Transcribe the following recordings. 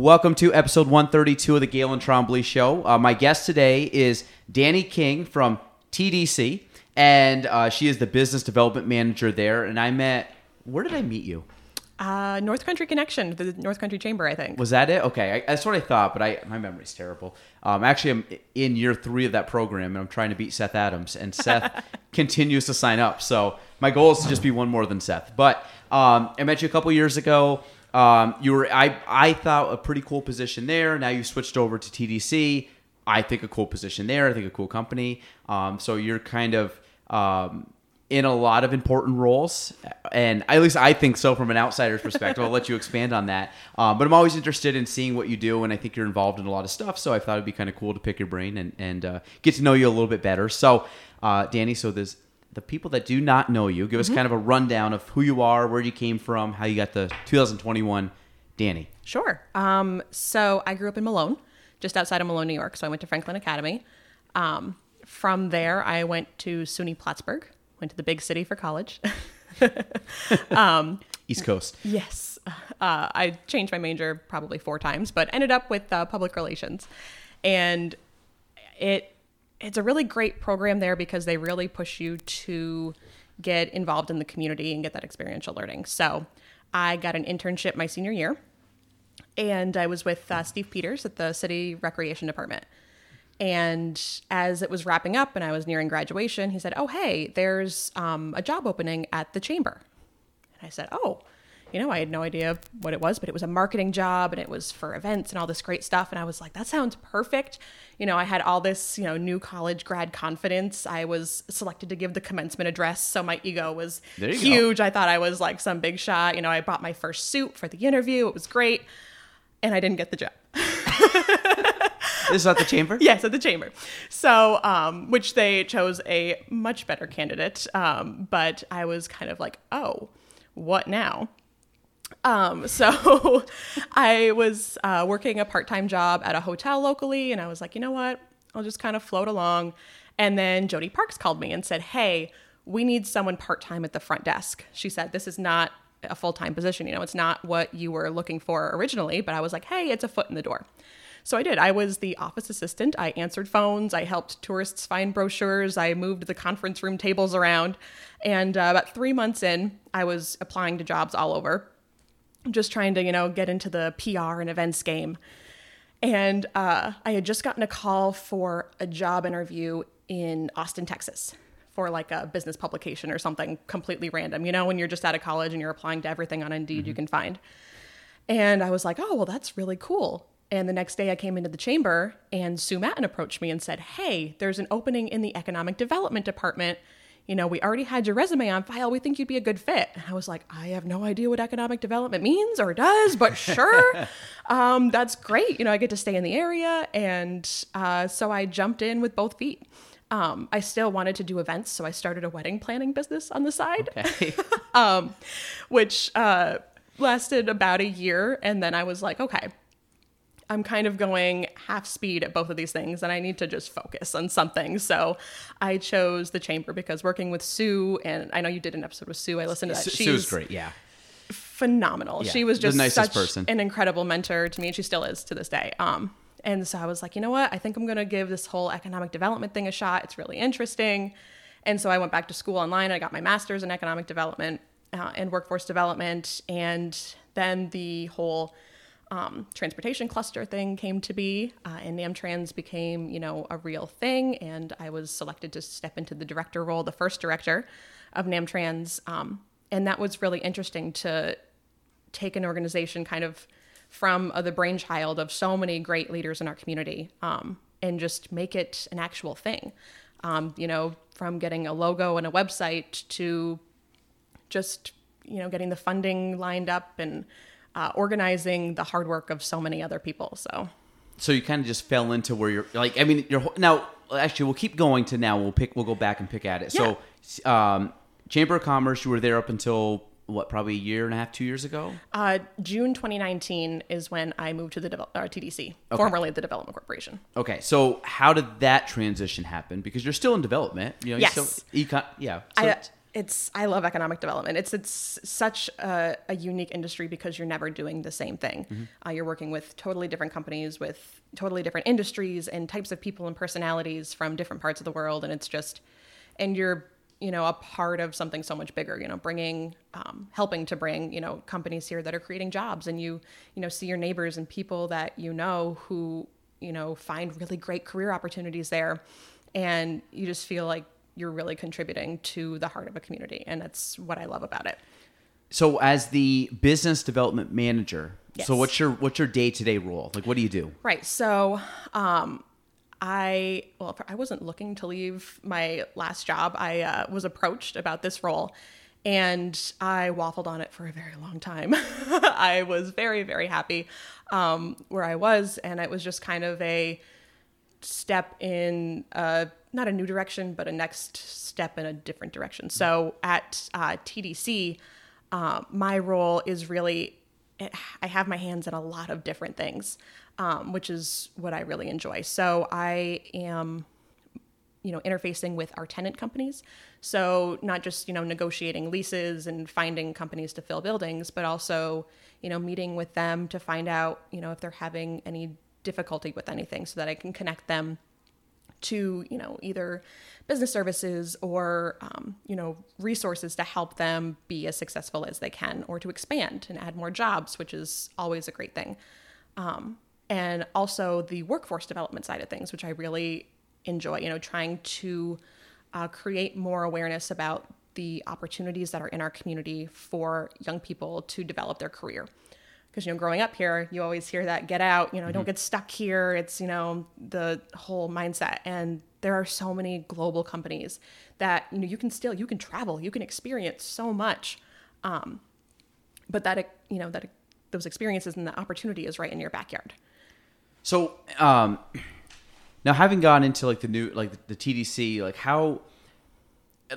Welcome to episode 132 of the Gaelan Trombley Show. Uh, my guest today is Dani King from TDC, and uh, she is the business development manager there. And I met, where did I meet you? Uh, North Country Connection, the North Country Chamber, I think. Was that it? Okay, I, that's what I thought, but I my memory's terrible. Um, actually, I'm in year three of that program, and I'm trying to beat Seth Adams, and Seth continues to sign up. So my goal is to just be one more than Seth. But um, I met you a couple years ago. Um, you were I I thought a pretty cool position there. Now you switched over to TDC. I think a cool position there. I think a cool company. Um, so you're kind of um, in a lot of important roles, and at least I think so from an outsider's perspective. I'll let you expand on that. Um, but I'm always interested in seeing what you do, and I think you're involved in a lot of stuff. So I thought it'd be kind of cool to pick your brain and and uh, get to know you a little bit better. So, uh, Dani, so there's the people that do not know you, give us kind of a rundown of who you are, where you came from, how you got the 2021 Dani. Sure. Um, so I grew up in Malone, just outside of Malone, New York. So I went to Franklin Academy. Um, from there, I went to SUNY Plattsburgh, went to the big city for college. East Coast. yes. Uh, I changed my major probably four times, but ended up with uh, public relations. And it it's a really great program there because they really push you to get involved in the community and get that experiential learning. So I got an internship my senior year, and I was with uh, Steve Peters at the city recreation department. And as it was wrapping up and I was nearing graduation, he said, "Oh, hey, there's um, a job opening at the chamber." And I said, "Oh." You know, I had no idea what it was, but it was a marketing job and it was for events and all this great stuff. And I was like, that sounds perfect. You know, I had all this, you know, new college grad confidence. I was selected to give the commencement address. So my ego was There you go. huge. I thought I was like some big shot. You know, I bought my first suit for the interview. It was great. And I didn't get the job. This is at the chamber. Yes, at the chamber. So, um, which they chose a much better candidate. Um, but I was kind of like, oh, what now? Um, so I was uh, working a part time job at a hotel locally, and I was like, you know what? I'll just kind of float along. And then Jody Parks called me and said, hey, we need someone part time at the front desk. She said, this is not a full time position. You know, it's not what you were looking for originally, but I was like, hey, it's a foot in the door. So I did. I was the office assistant. I answered phones. I helped tourists find brochures. I moved the conference room tables around. And uh, about three months in, I was applying to jobs all over, just trying to, you know, get into the PR and events game. And uh, I had just gotten a call for a job interview in Austin, Texas, for like a business publication or something completely random. You know, when you're just out of college and you're applying to everything on Indeed you can find. And I was like, oh, well, that's really cool. And the next day I came into the chamber and Sue Matton approached me and said, hey, there's an opening in the economic development department. You know, we already had your resume on file. We think you'd be a good fit. And I was like, I have no idea what economic development means or does, but sure. um, that's great. You know, I get to stay in the area. And uh, so I jumped in with both feet. Um, I still wanted to do events, so I started a wedding planning business on the side Okay. um, which uh, lasted about a year. And then I was like, okay, I'm kind of going half speed at both of these things and I need to just focus on something. So I chose the chamber because working with Sue, and I know you did an episode with Sue, I listened to that. Sue was great. Yeah. phenomenal. Yeah, she was the just nicest such person. an incredible mentor to me, and she still is to this day. Um, and so I was like, you know what? I think I'm going to give this whole economic development thing a shot. It's really interesting. And so I went back to school online. I got my master's in economic development uh, and workforce development, and then the whole um, transportation cluster thing came to be, uh, and NamTrans became, you know, a real thing. And I was selected to step into the director role, the first director of NamTrans, um, and that was really interesting to take an organization kind of from uh, the brainchild of so many great leaders in our community um, and just make it an actual thing. Um, you know, from getting a logo and a website to just you know getting the funding lined up and uh, organizing the hard work of so many other people. So So you kind of just fell into where you're like. I mean, you're now. Actually, we'll keep going to now. We'll pick. We'll go back and pick at it. So, um, Chamber of Commerce. You were there up until what? Probably a year and a half, two years ago. uh, June 2019 is when I moved to the devel- uh, TDC, formerly the Development Corporation. Okay. So how did that transition happen? Because you're still in development. You know. you Yes. Still, econ, yeah. So, I, it's I love economic development. It's it's such a, a unique industry because you're never doing the same thing. Uh, you're working with totally different companies with totally different industries and types of people and personalities from different parts of the world, and it's just and you're you know a part of something so much bigger. You know, bringing um, helping to bring you know companies here that are creating jobs, and you you know see your neighbors and people that you know who you know find really great career opportunities there, and you just feel like you're really contributing to the heart of a community and that's what i love about it so as the business development manager. So what's your what's your day to day role? Like, what do you do? right so um i well i wasn't looking to leave my last job i uh, was approached about this role and i waffled on it for a very long time i was very very happy um, where i was and it was just kind of a step in uh, not a new direction, but a next step in a different direction. So at uh, TDC, uh, my role is really I have my hands in a lot of different things, um, which is what I really enjoy. So I am you know interfacing with our tenant companies so not just you know negotiating leases and finding companies to fill buildings but also you know meeting with them to find out you know if they're having any difficulty with anything so that i can connect them to you know either business services or um, you know resources to help them be as successful as they can or to expand and add more jobs which is always a great thing. Um, and also the workforce development side of things which i really enjoy you know trying to uh, create more awareness about the opportunities that are in our community for young people to develop their career because you know growing up here you always hear that get out you know don't get stuck here. It's you know the whole mindset. And there are so many global companies that you know you can still you can travel you can experience so much um, but that you know that those experiences and the opportunity is right in your backyard. So, um, now having gone into like the new like the TDC, like how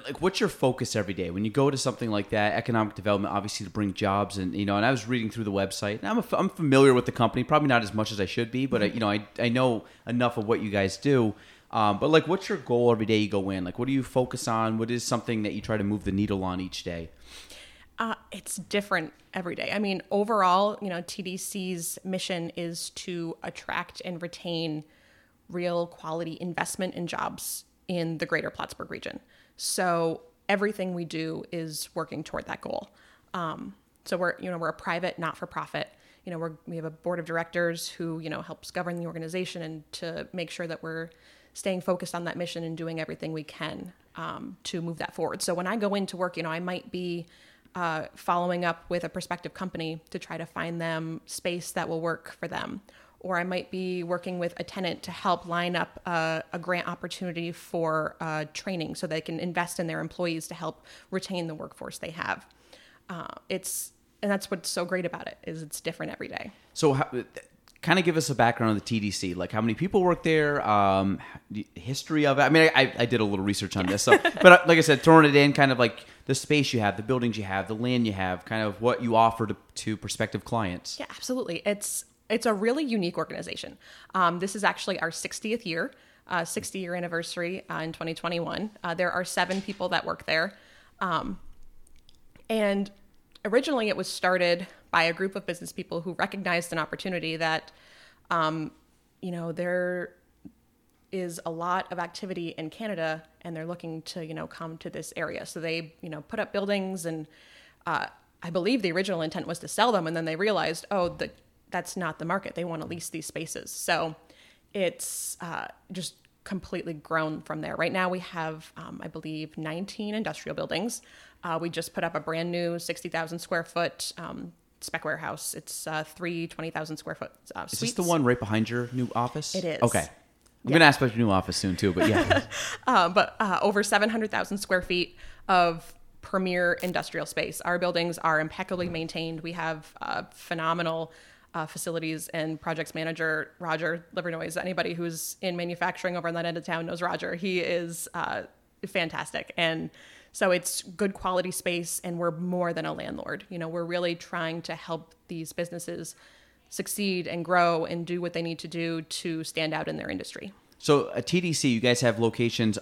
like what's your focus every day? When you go to something like that economic development obviously to bring jobs and you know and i was reading through the website and i'm, a, I'm familiar with the company probably not as much as i should be but I, you know I, I know enough of what you guys do. Um, but like what's your goal every day you go in? Like what do you focus on? What is something that you try to move the needle on each day? Uh, it's different every day. I mean, overall, you know, TDC's mission is to attract and retain real quality investment and jobs in the greater Plattsburgh region. So everything we do is working toward that goal. Um, so we're, you know, we're a private, not-for-profit. You know, we're, we have a board of directors who, you know, helps govern the organization and to make sure that we're staying focused on that mission and doing everything we can um, to move that forward. So when I go into work, you know, I might be uh, following up with a prospective company to try to find them space that will work for them. Or I might be working with a tenant to help line up a, a grant opportunity for uh, training so they can invest in their employees to help retain the workforce they have. Uh, it's and that's what's so great about it is it's different every day. so how, kind of give us a background on the tdc like how many people work there um, history of it i mean i, I did a little research on this so but uh, like i said throwing it in kind of like the space you have the buildings you have the land you have kind of what you offer to, to prospective clients Yeah, absolutely. It's it's a really unique organization. Um, this is actually our 60th year, uh, 60 year anniversary uh, in 2021. Uh, there are seven people that work there, um, and originally it was started by a group of business people who recognized an opportunity that, um, you know, there is a lot of activity in Canada, and they're looking to you know come to this area. So they you know put up buildings, and uh, I believe the original intent was to sell them, and then they realized, oh, the, that's not the market. They want to lease these spaces. So it's uh, just completely grown from there. Right now, we have, um, I believe, 19 industrial buildings. Uh, we just put up a brand new 60,000 square foot um, spec warehouse. It's uh, three 20,000 square foot uh, is suites. this the one right behind your new office It is. okay I'm gonna ask about your new office soon too, but yeah. uh, but uh, over 700,000 square feet of premier industrial space. Our buildings are impeccably maintained. We have uh, phenomenal uh, facilities and projects manager Roger Livernois. Anybody who's in manufacturing over on that end of town knows Roger. He is uh, fantastic, and so it's good quality space, and we're more than a landlord. You know, we're really trying to help these businesses succeed and grow and do what they need to do to stand out in their industry. So at TDC, you guys have locations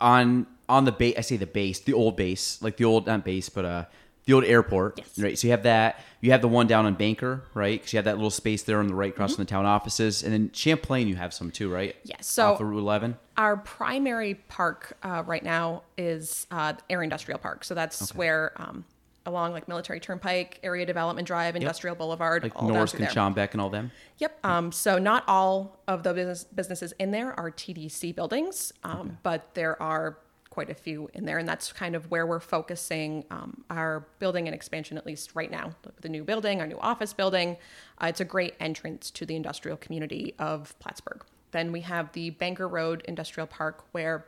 on on the base. I say the base, the old base, like the old not base, but uh, the old airport. Yes. Right. So you have that. You have the one down on Banker, right? Because you have that little space there on the right, across Mm-hmm. from the town offices, and then Champlain, you have some too, right? Yes, so- off of Route 11. Our primary park uh, right now is uh, Air Industrial Park. So that's where, um, along like Military Turnpike, Area Development Drive, Industrial Boulevard, Like all through and. Schombeck and all them. Yep. Um, so not all of the business, businesses in there are TDC buildings, um, but there are quite a few in there, and that's kind of where we're focusing um, our building and expansion, at least right now. The new building, our new office building, uh, it's a great entrance to the industrial community of Plattsburgh. Then we have the Banker Road Industrial Park, where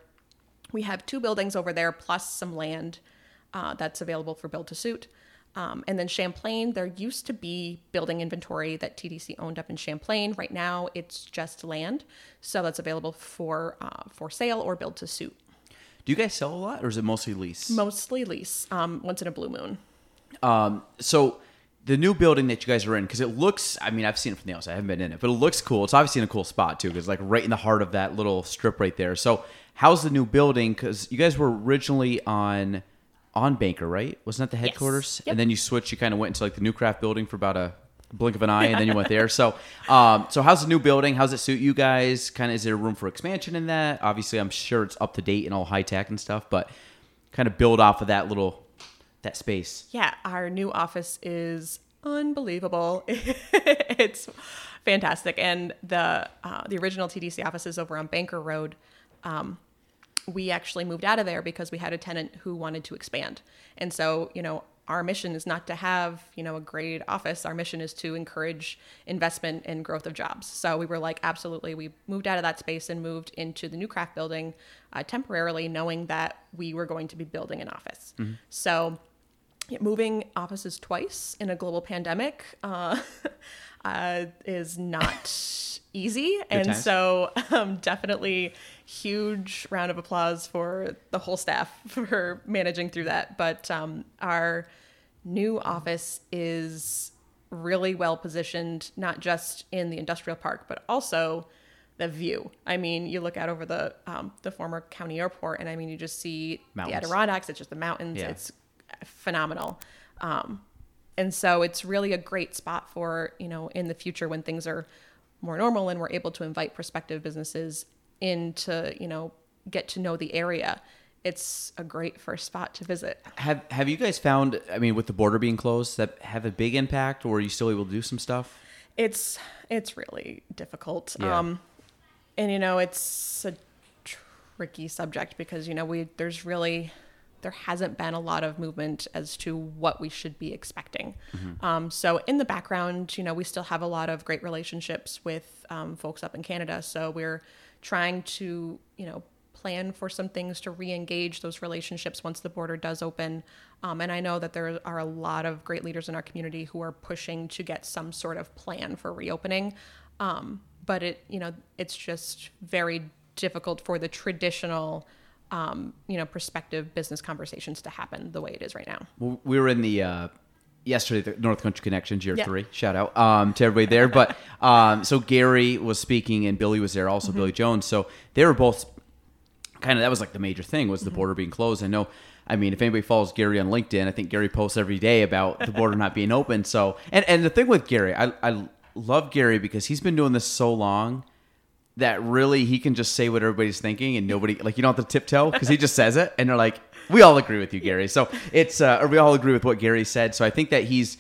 we have two buildings over there plus some land uh, that's available for build to suit. Um, and then Champlain, there used to be building inventory that TDC owned up in Champlain. Right now, it's just land, so that's available for uh, for sale or build to suit. Do you guys sell a lot, or is it mostly lease? Mostly lease, um, once in a blue moon. Um, so the new building that you guys are in, because it looks, I mean, I've seen it from the outside, I haven't been in it, but it looks cool. It's obviously in a cool spot too, because like right in the heart of that little strip right there. So how's the new building? Because you guys were originally on on Banker, right? Wasn't that the headquarters? Yep. And then you switched. You kind of went into like the new craft building for about a blink of an eye, and then you went there. So, um, so how's the new building? How's it suit you guys? Kind of, is there room for expansion in that? Obviously, I'm sure it's up to date and all high tech and stuff, but kind of build off of that little that space. Yeah, our new office is unbelievable. it's fantastic, and the uh, the original TDC office is over on Banker Road. Um, we actually moved out of there because we had a tenant who wanted to expand, and so you know our mission is not to have you know a great office. Our mission is to encourage investment and growth of jobs. So we were like, absolutely, we moved out of that space and moved into the new craft building uh, temporarily, knowing that we were going to be building an office. So yeah, moving offices twice in a global pandemic uh, uh, is not easy, and times. so um, definitely huge round of applause for the whole staff for managing through that. But um, our new office is really well positioned, not just in the industrial park, but also the view. I mean, you look out over the um, the former county airport, and I mean, you just see Mountains. the Adirondacks. It's just the mountains. Yeah. It's phenomenal. Um, and so it's really a great spot for, you know, in the future when things are more normal and we're able to invite prospective businesses in to, you know, get to know the area. It's a great first spot to visit. Have Have you guys found? I mean, with the border being closed, that have a big impact, or are you still able to do some stuff? It's it's really difficult. Yeah. Um and you know, it's a tricky subject because, you know, we there's really there hasn't been a lot of movement as to what we should be expecting. Um, so in the background, you know, we still have a lot of great relationships with um, folks up in Canada. So we're trying to, you know, plan for some things to re-engage those relationships once the border does open. Um, and I know that there are a lot of great leaders in our community who are pushing to get some sort of plan for reopening. Um, but it, you know, it's just very difficult for the traditional um, you know, prospective business conversations to happen the way it is right now. Well, we were in the uh, yesterday the North Country Connections year Yeah. three. Shout out um, to everybody there. But um, so Gary was speaking and Billy was there, also Mm-hmm. Billy Jones. So they were both kind of that was like the major thing was the Mm-hmm. border being closed. I know. I mean, if anybody follows Gary on LinkedIn, I think Gary posts every day about the border not being open. So, and and the thing with Gary, I I love Gary because he's been doing this so long that really he can just say what everybody's thinking and nobody like you don't have to tiptoe because he just says it and they're like we all agree with you gary. So it's uh, or we all agree with what gary said. So i think that he's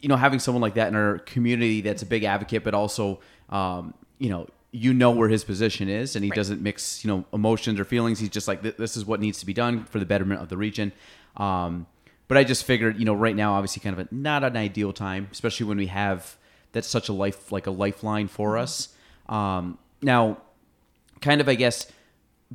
you know having someone like that in our community that's a big advocate but also um, you know you know where his position is and he Right. doesn't mix you know emotions or feelings. He's just like this is what needs to be done for the betterment of the region. Um, but i just figured you know right now obviously kind of a, not an ideal time especially when we have that's such a life like a lifeline for us. Um, now kind of, I guess,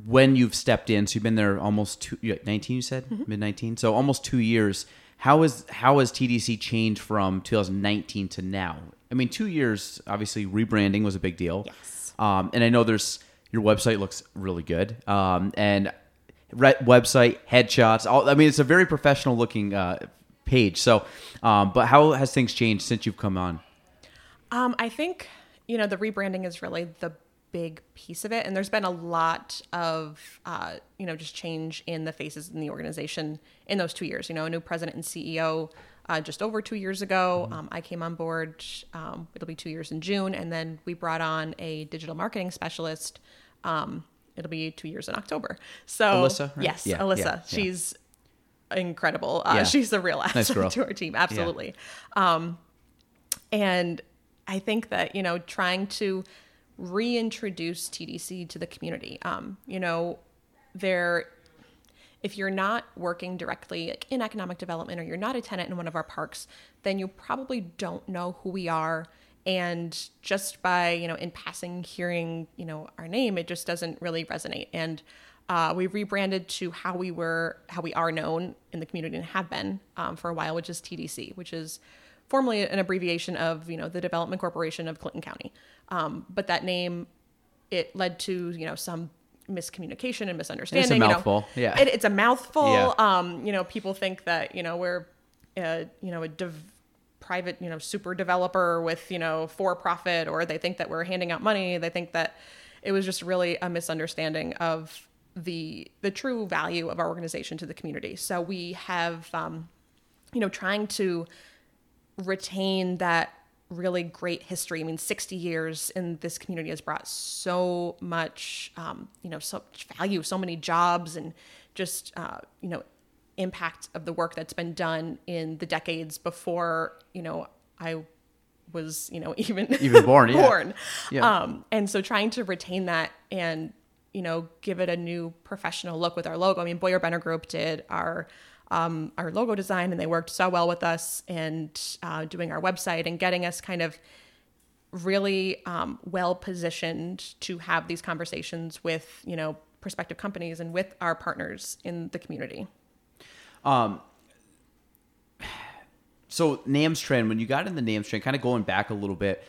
when you've stepped in, so you've been there almost two, 19, you said Mm-hmm. mid 19, so almost two years. How is how has TDC changed from 2019 to now? I mean, two years. Obviously, rebranding was a big deal. Yes. Um, and I know there's your website looks really good. Um, and re- website headshots. All, I mean, it's a very professional looking uh, page. So, um, but how has things changed since you've come on? Um, I think you know the rebranding is really the big piece of it, and there's been a lot of uh, you know just change in the faces in the organization in those two years. You know, a new president and CEO uh, just over two years ago. Um, I came on board. Um, it'll be two years in June, and then we brought on a digital marketing specialist. Um, it'll be two years in October. So Alyssa, right? yes, Yeah, Alyssa. yeah, yeah. She's incredible. Uh, Yeah. She's a real asset girl. to our team. Absolutely. Um, and I think that, you know, trying to reintroduce TDC to the community, um, you know, there, if you're not working directly like, in economic development or you're not a tenant in one of our parks, then you probably don't know who we are. And just by, you know, in passing hearing, you know, our name, it just doesn't really resonate. And uh, we rebranded to how we were, how we are known in the community and have been um, for a while, which is TDC, which is formally an abbreviation of you know the Development Corporation of Clinton County. Um, but that name, it led to you know some miscommunication and misunderstanding. you know. mouthful, yeah. It, it's a mouthful. Yeah. Um, you know, people think that you know we're, uh, you know, a private, you know, super developer with you know for profit, or they think that we're handing out money. They think that it was just really a misunderstanding of the the true value of our organization to the community. So we have, um, you know, trying to retain that really great history. I mean, 60 years in this community has brought so much, um, you know, so much value, so many jobs, and just, uh, you know, impact of the work that's been done in the decades before, you know, I was, you know, even Even born, yeah. born. Yeah. Um, and so trying to retain that and, you know, give it a new professional look with our logo. I mean, Boire Benner Group did our um, our logo design, and they worked so well with us and uh, doing our website and getting us kind of really um, well positioned to have these conversations with you know prospective companies and with our partners in the community. Um, So NamTrans, when you got in the NamTrans, kind of going back a little bit,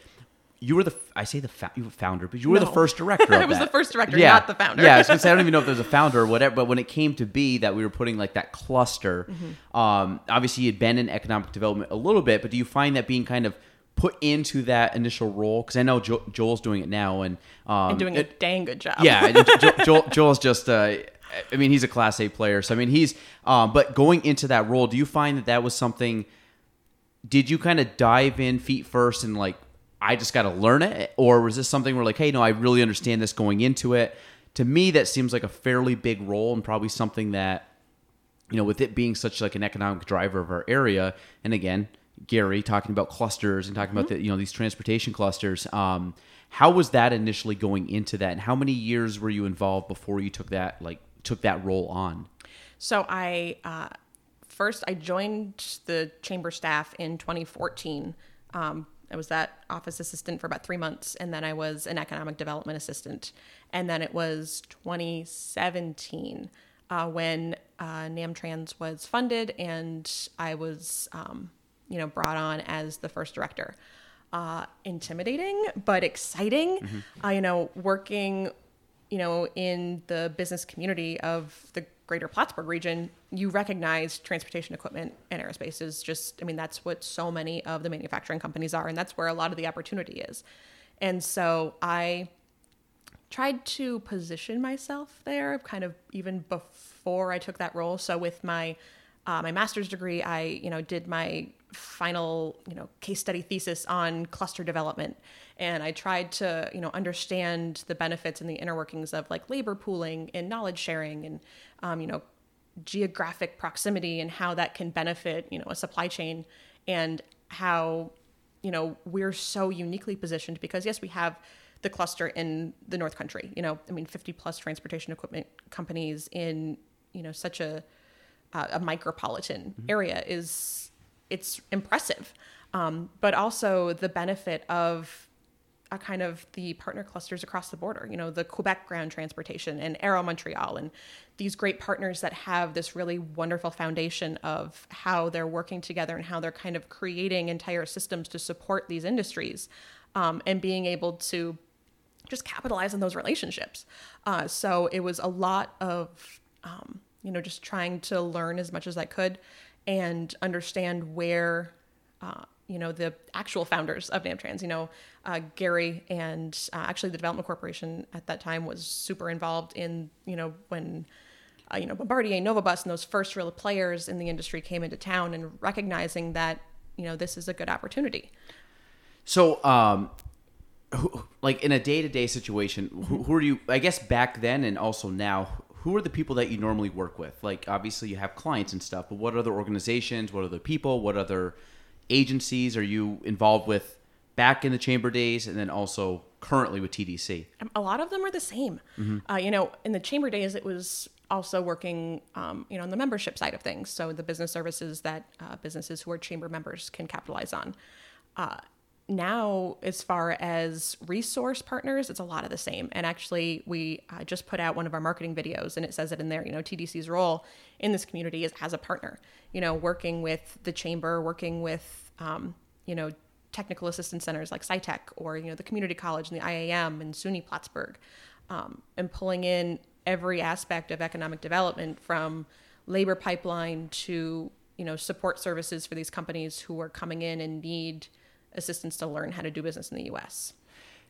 you were the I say the fa- you were founder, but you were the first director. I was that. the first director, yeah. not the founder. Yeah, I was gonna say I don't even know if there's a founder or whatever. But when it came to be that we were putting like that cluster, Mm-hmm. um, obviously you'd been in economic development a little bit, but do you find that being kind of put into that initial role? Because I know jo- Joel's doing it now, and um, and doing it- a dang good job. yeah, Jo- Jo- Joel, Joel's just. Uh, I mean, he's a Class A player, so I mean, he's. Um, but going into that role, do you find that that was something? Did you kind of dive in feet first and like, I just got to learn it, or was this something where like, hey, no, I really understand this going into it? To me, that seems like a fairly big role and probably something that, you know, with it being such like an economic driver of our area, and again, Gary talking about clusters and talking about the you know these transportation clusters. Um, how was that initially going into that, and how many years were you involved before you took that like took that role on? So I uh, first I joined the chamber staff in 2014. Um, I was that office assistant for about three months, and then I was an economic development assistant. And then it was 2017 uh, when uh, NamTrans was funded, and I was, um, you know, brought on as the first director. Uh, intimidating, but exciting. Uh, you know, working you know, in the business community of the greater Plattsburgh region, you recognize transportation equipment and aerospace is just, I mean, that's what so many of the manufacturing companies are, and that's where a lot of the opportunity is. And so I tried to position myself there kind of even before I took that role. So with my uh, my master's degree, I you know did my final you know case study thesis on cluster development, and I tried to you know understand the benefits and the inner workings of like labor pooling and knowledge sharing and um, you know geographic proximity and how that can benefit you know a supply chain and how you know we're so uniquely positioned because yes we have the cluster in the north country. You know i mean 50 plus transportation equipment companies in you know such a uh, a micropolitan area is it's impressive um, but also the benefit of a kind of the partner clusters across the border. You know, the Quebec Ground Transportation and Aero Montreal, and these great partners that have this really wonderful foundation of how they're working together and how they're kind of creating entire systems to support these industries, um, and being able to just capitalize on those relationships. Uh, so it was a lot of, um, you know, just trying to learn as much as I could and understand where, uh, you know, the actual founders of NamTrans, you know, uh, Gary and uh, actually the Development Corporation at that time was super involved in, you know, when. Uh, you know, Bombardier, Novabus, and those first real players in the industry came into town, and recognizing that, you know, this is a good opportunity. So, um, who, like in a day to day situation, who, who are you? I guess back then and also now, who are the people that you normally work with? Like, obviously, you have clients and stuff, but what other organizations, what other people, what other agencies are you involved with back in the chamber days, and then also currently with TDC? Um, a lot of them are the same. Uh, you know, in the chamber days, it was also working, um, you know, on the membership side of things. So the business services that uh, businesses who are chamber members can capitalize on. Uh, now, as far as resource partners, it's a lot of the same. And actually, we uh, just put out one of our marketing videos, and it says it in there. You know, TDC's role in this community is as a partner. You know, working with the chamber, working with, um, you know, technical assistance centers like SciTech or you know the community college and the IAM and SUNY Plattsburgh, um, and pulling in every aspect of economic development from labor pipeline to you know support services for these companies who are coming in and need assistance to learn how to do business in the U.S.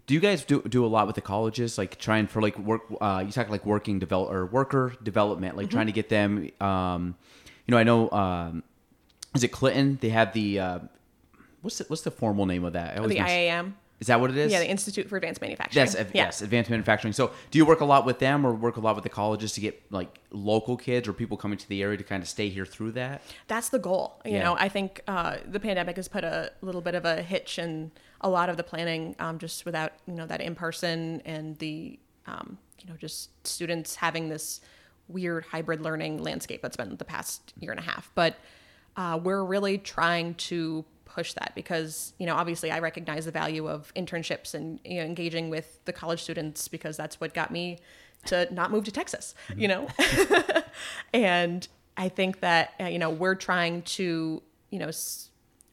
Do you guys do do a lot with the colleges, like trying for like work? Uh, you talk like working develop or worker development, like trying to get them. Um, you know, I know. Um, is it Clinton? They have the uh, what's the, what's the formal name of that? I always The mix- IAM, Is that what it is? yeah, the Institute for Advanced Manufacturing. Yes, yeah. yes, advanced manufacturing. So, do you work a lot with them, or work a lot with the colleges to get like local kids or people coming to the area to kind of stay here through that? that's the goal. You Yeah. know, I think uh, the pandemic has put a little bit of a hitch in a lot of the planning, um, just without you know that in person and the um, you know just students having this weird hybrid learning landscape that's been the past year and a half. But uh, we're really trying to push that because you know obviously I recognize the value of internships and you know, engaging with the college students because that's what got me to not move to Texas. You know, and I think that uh, you know we're trying to you know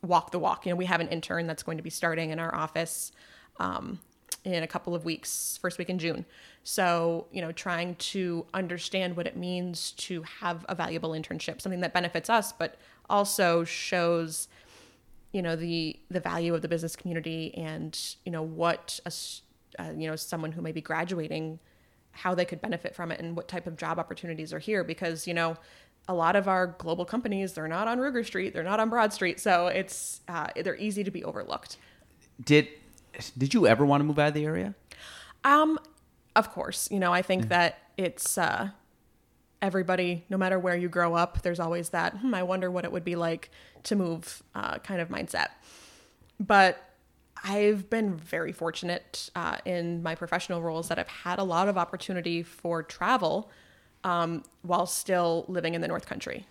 walk the walk. You know, we have an intern that's going to be starting in our office um, in a couple of weeks, first week in June. So you know, trying to understand what it means to have a valuable internship, something that benefits us, but also shows you know the the value of the business community and you know what a uh, you know someone who may be graduating how they could benefit from it and what type of job opportunities are here because you know a lot of our global companies they're not on Rugar Street they're not on Broad Street so it's uh, they're easy to be overlooked Did did you ever want to move out of the area? um of course you know I think that it's uh everybody no matter where you grow up there's always that hmm, I wonder what it would be like to move uh, kind of mindset but I've been very fortunate uh, in my professional roles that I've had a lot of opportunity for travel um, while still living in the North Country.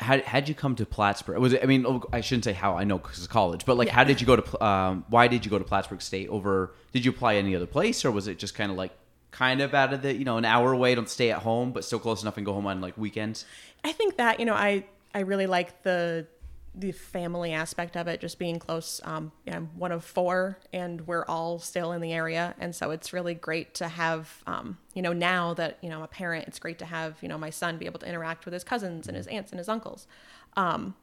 How how'd you come to Plattsburgh? Was it? I mean, oh, I shouldn't say how. I know because it's college, but like, Yeah. how did you go to? Um, why did you go to Plattsburgh State over? Did you apply any other place, or was it just kind of like kind of out of the you know an hour away? Don't stay at home, but still close enough and go home on like weekends. I think that you know I I really like the the family aspect of it, just being close. Um, you know, I'm one of four, and we're all still in the area, and so it's really great to have. Um, you know, now that you know I'm a parent, it's great to have you know my son be able to interact with his cousins and his aunts and his uncles. Um,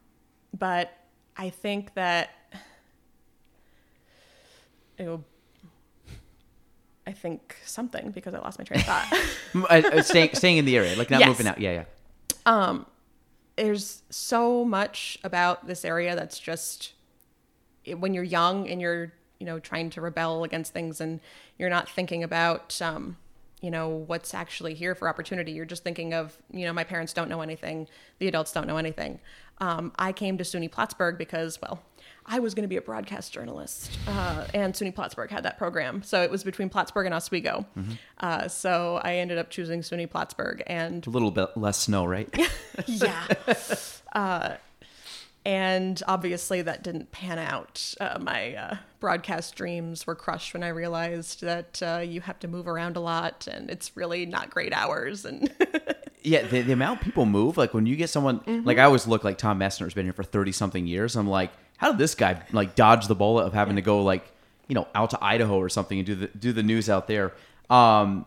but I think that know, I think something because I lost my train of thought. Uh, uh, staying staying in the area, like not Yes. moving out. Yeah, yeah. Um, there's so much about this area that's just when you're young and you're you know trying to rebel against things and you're not thinking about um, you know what's actually here for opportunity you're just thinking of you know my parents don't know anything the adults don't know anything um, i came to suny plattsburgh because well i was going to be a broadcast journalist uh, and suny plattsburgh had that program so it was between plattsburgh and oswego uh, so i ended up choosing suny plattsburgh and A little bit less snow, right? yeah. uh, and obviously that didn't pan out. Uh, my uh, broadcast dreams were crushed when I realized that uh, you have to move around a lot and it's really not great hours. And Yeah, the, the amount people move, like when you get someone, Mm-hmm. like I always look like Tom Messner's been here for 30 something years. I'm like, how did this guy like dodge the bullet of having to go like, you know, out to Idaho or something and do the, do the news out there? Um,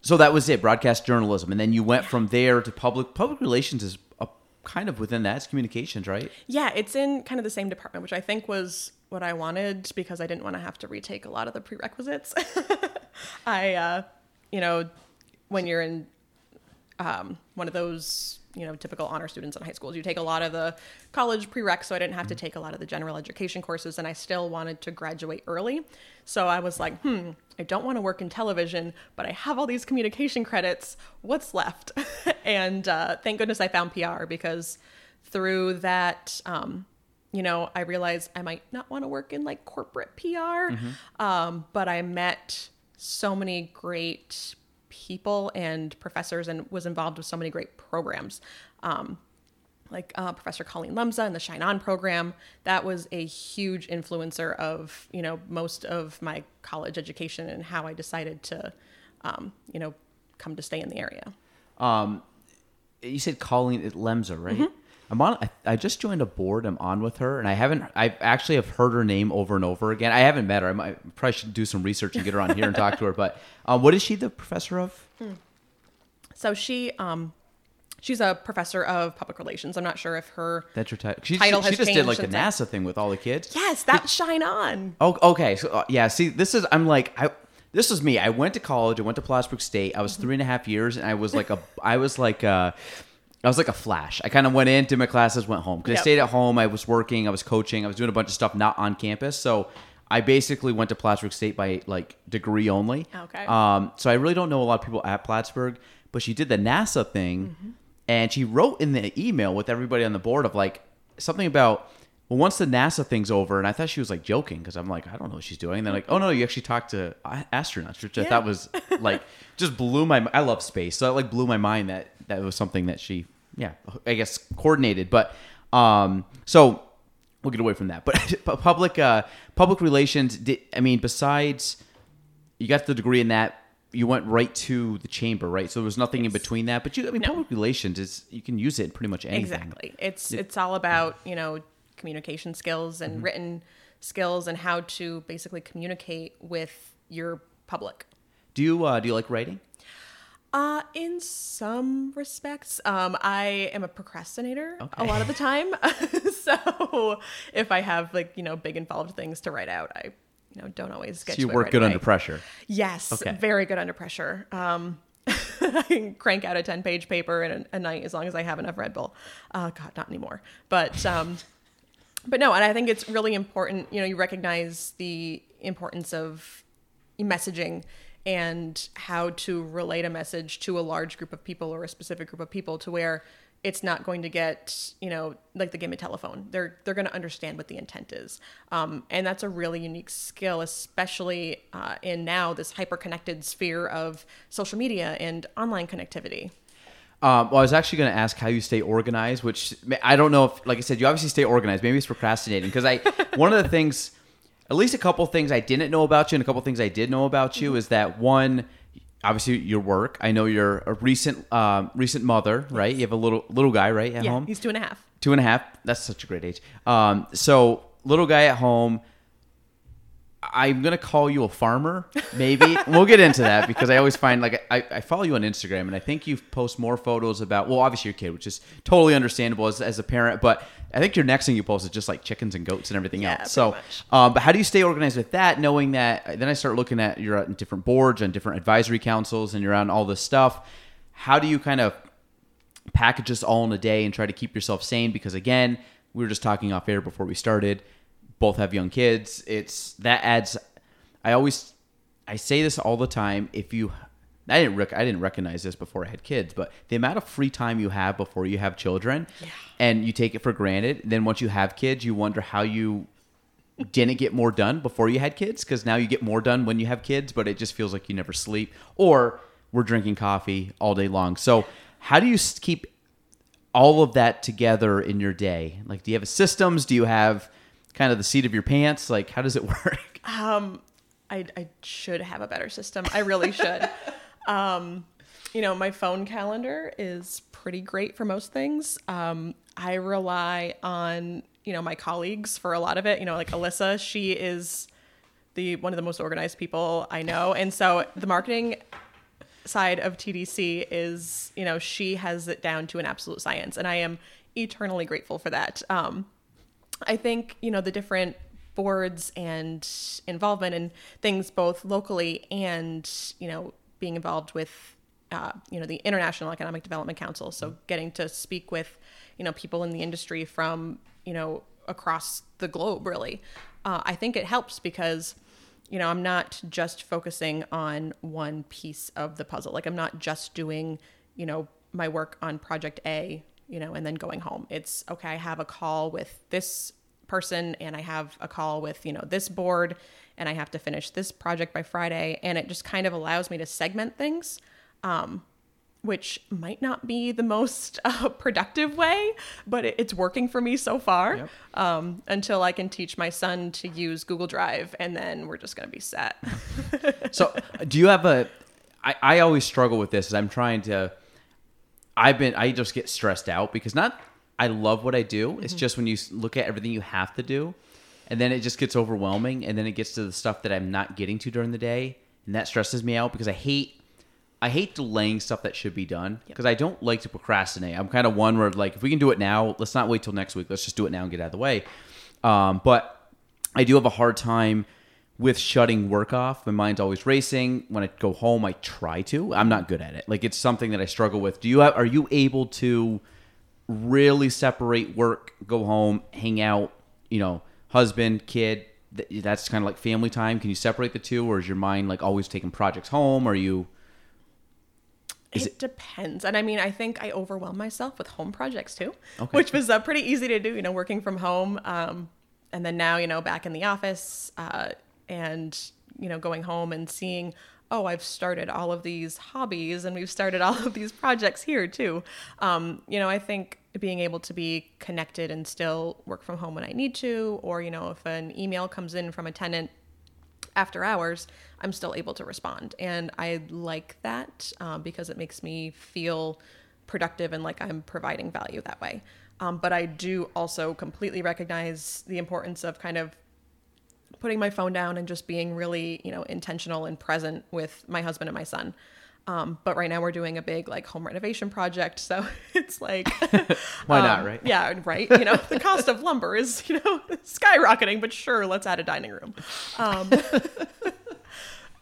so that was it, broadcast journalism. And then you went from there to public, public relations is a, kind of within that, it's communications, right? yeah, it's in kind of the same department, which I think was what I wanted because I didn't want to have to retake a lot of the prerequisites. I, uh, you know, when you're in um, one of those, you know, typical honor students in high schools, you take a lot of the college prereqs, so I didn't have to take a lot of the general education courses, and I still wanted to graduate early. So I was like, hmm, I don't want to work in television, but I have all these communication credits. What's left? and uh, thank goodness I found PR because through that, um, you know, I realized I might not want to work in like corporate PR, um, but I met so many great people and professors and was involved with so many great programs. Um, like uh, Professor Colleen Lemza and the Shine On program, that was a huge influencer of you know most of my college education and how I decided to, um, you know, come to stay in the area. Um, you said Colleen Lemza, right? Mm-hmm. I'm on. I, I just joined a board. I'm on with her, and I haven't. I actually have heard her name over and over again. I haven't met her. I might probably should do some research and get her on here and talk to her. But um, what is she the professor of? So she, um, she's a professor of public relations. I'm not sure if her That's her title. She, Title she, just did like the. NASA thing with all the kids. yes, that Shine On. Oh, okay. So uh, yeah, see, this is I'm like I. This is me. I went to college. I went to Plattsburgh State. I was three and a half years, and I was like a. I was like a. I was like a flash. I kind of went in, did my classes, went home. Because I stayed at home. I was working. I was coaching. I was doing a bunch of stuff not on campus. So I basically went to Plattsburgh State by like degree only. Okay. Um. So I really don't know a lot of people at Plattsburgh, but she did the NASA thing, and she wrote in the email with everybody on the board of like something about well, once the NASA thing's over, and I thought she was like joking because I'm like, I don't know what she's doing. And they're like, oh no, you actually talked to astronauts, which I thought was like just blew my. I love space, so it like blew my mind that that was something that she, yeah, I guess coordinated. But um, so we'll get away from that. But public uh, public relations. Did, I mean, besides you got the degree in that. You went right to the chamber, right? So there was nothing in between that. But you, I mean, No. public relations is you can use it in pretty much anything. Exactly. It's it's all about you know communication skills Mm-hmm. and written skills and how to basically communicate with your public. Do you uh, do you like writing? Uh, in some respects, um, I am a procrastinator a lot of the time. so if I have like you know big involved things to write out, I you know don't always get. So you to work right good away. under pressure. Yes, Okay. very good under pressure. Um, I can crank out a ten page paper in a, a night as long as I have enough Red Bull. Uh, God, not anymore. But um, but no, and I think it's really important. You know, you recognize the importance of messaging and how to relate a message to a large group of people or a specific group of people to where it's not going to get you know like the game of telephone. They're they're going to understand what the intent is. Um, and that's a really unique skill especially uh, in now this hyper connected sphere of social media and online connectivity. Um, well, I was actually going to ask how you stay organized, which I don't know if, like I said, you obviously stay organized. Maybe it's procrastinating because I, one of the things, at least a couple things I didn't know about you and a couple things I did know about you is that one, obviously your work. I know you're a recent, um, recent mother, right? You have a little little guy, right, at yeah home. he's two and a half Two and a half. That's such a great age. Um, so little guy at home. I'm gonna call you a farmer, maybe. we'll get into that because I always find like I, I follow you on Instagram and I think you post more photos about well, obviously your kid, which is totally understandable as, as a parent, but I think your next thing you post is just like chickens and goats and everything Yeah, else. So, um, but how do you stay organized with that, knowing that then I start looking at you're on different boards and different advisory councils and you're on all this stuff. How do you kind of package this all in a day and try to keep yourself sane because again we were just talking off air before we started both have young kids it's that adds i always i say this all the time if you i didn't rec- i didn't recognize this before i had kids but the amount of free time you have before you have children and you take it for granted then once you have kids you wonder how you didn't get more done before you had kids because now you get more done when you have kids, but it just feels like you never sleep. Or we're drinking coffee all day long. So, how do you keep all of that together in your day? Like, do you have a systems? Do you have kind of the seat of your pants? Like, how does it work? Um, I, I should have a better system. I really should. um, you know, my phone calendar is pretty great for most things. Um, I rely on, you know, my colleagues for a lot of it. You know, like Alyssa, she is the one of the most organized people I know. And so the marketing side of TDC is, you know, she has it down to an absolute science. And I am eternally grateful for that. Um, I think, you know, the different boards and involvement in things both locally and, you know, being involved with, uh, you know, the International Economic Development Council. So getting to speak with, you know, people in the industry from, you know, across the globe, really. Uh, I think it helps because, you know, I'm not just focusing on one piece of the puzzle. Like, I'm not just doing, you know, my work on project A, you know, and then going home. It's okay, I have a call with this person and I have a call with, you know, this board and I have to finish this project by Friday. And it just kind of allows me to segment things. Um, which might not be the most uh, productive way, but it, it's working for me so far Yep. um, until I can teach my son to use Google Drive, and then we're just going to be set. So, do you have a? I, I always struggle with this. As I'm trying to. I've been. I just get stressed out because not. I love what I do. It's just when you look at everything you have to do, and then it just gets overwhelming, and then it gets to the stuff that I'm not getting to during the day, and that stresses me out because I hate. I hate delaying stuff that should be done because I don't like to procrastinate. I'm kind of one where like if we can do it now, let's not wait till next week. Let's just do it now and get out of the way. Um, but I do have a hard time with shutting work off. My mind's always racing. When I go home, I try to. I'm not good at it. Like it's something that I struggle with. Do you have, are you able to really separate work, go home, hang out, you know, husband, kid, th- that's kind of like family time. Can you separate the two or is your mind like always taking projects home? Or are you Is it, depends. And I mean, I think I overwhelm myself with home projects too, Okay. which was uh, pretty easy to do, you know, working from home. Um, and then now, you know, back in the office uh, and, you know, going home and seeing, oh, I've started all of these hobbies and we've started all of these projects here too. Um, you know, I think being able to be connected and still work from home when I need to, or, you know, if an email comes in from a tenant after hours, I'm still able to respond. And I like that um, because it makes me feel productive and like I'm providing value that way. Um, but I do also completely recognize the importance of kind of putting my phone down and just being really, you know, intentional and present with my husband and my son. Um, but right now we're doing a big like home renovation project, so it's like Why not, um, right? Yeah, right. You know, the cost of lumber is you know skyrocketing, but sure, let's add a dining room. Um,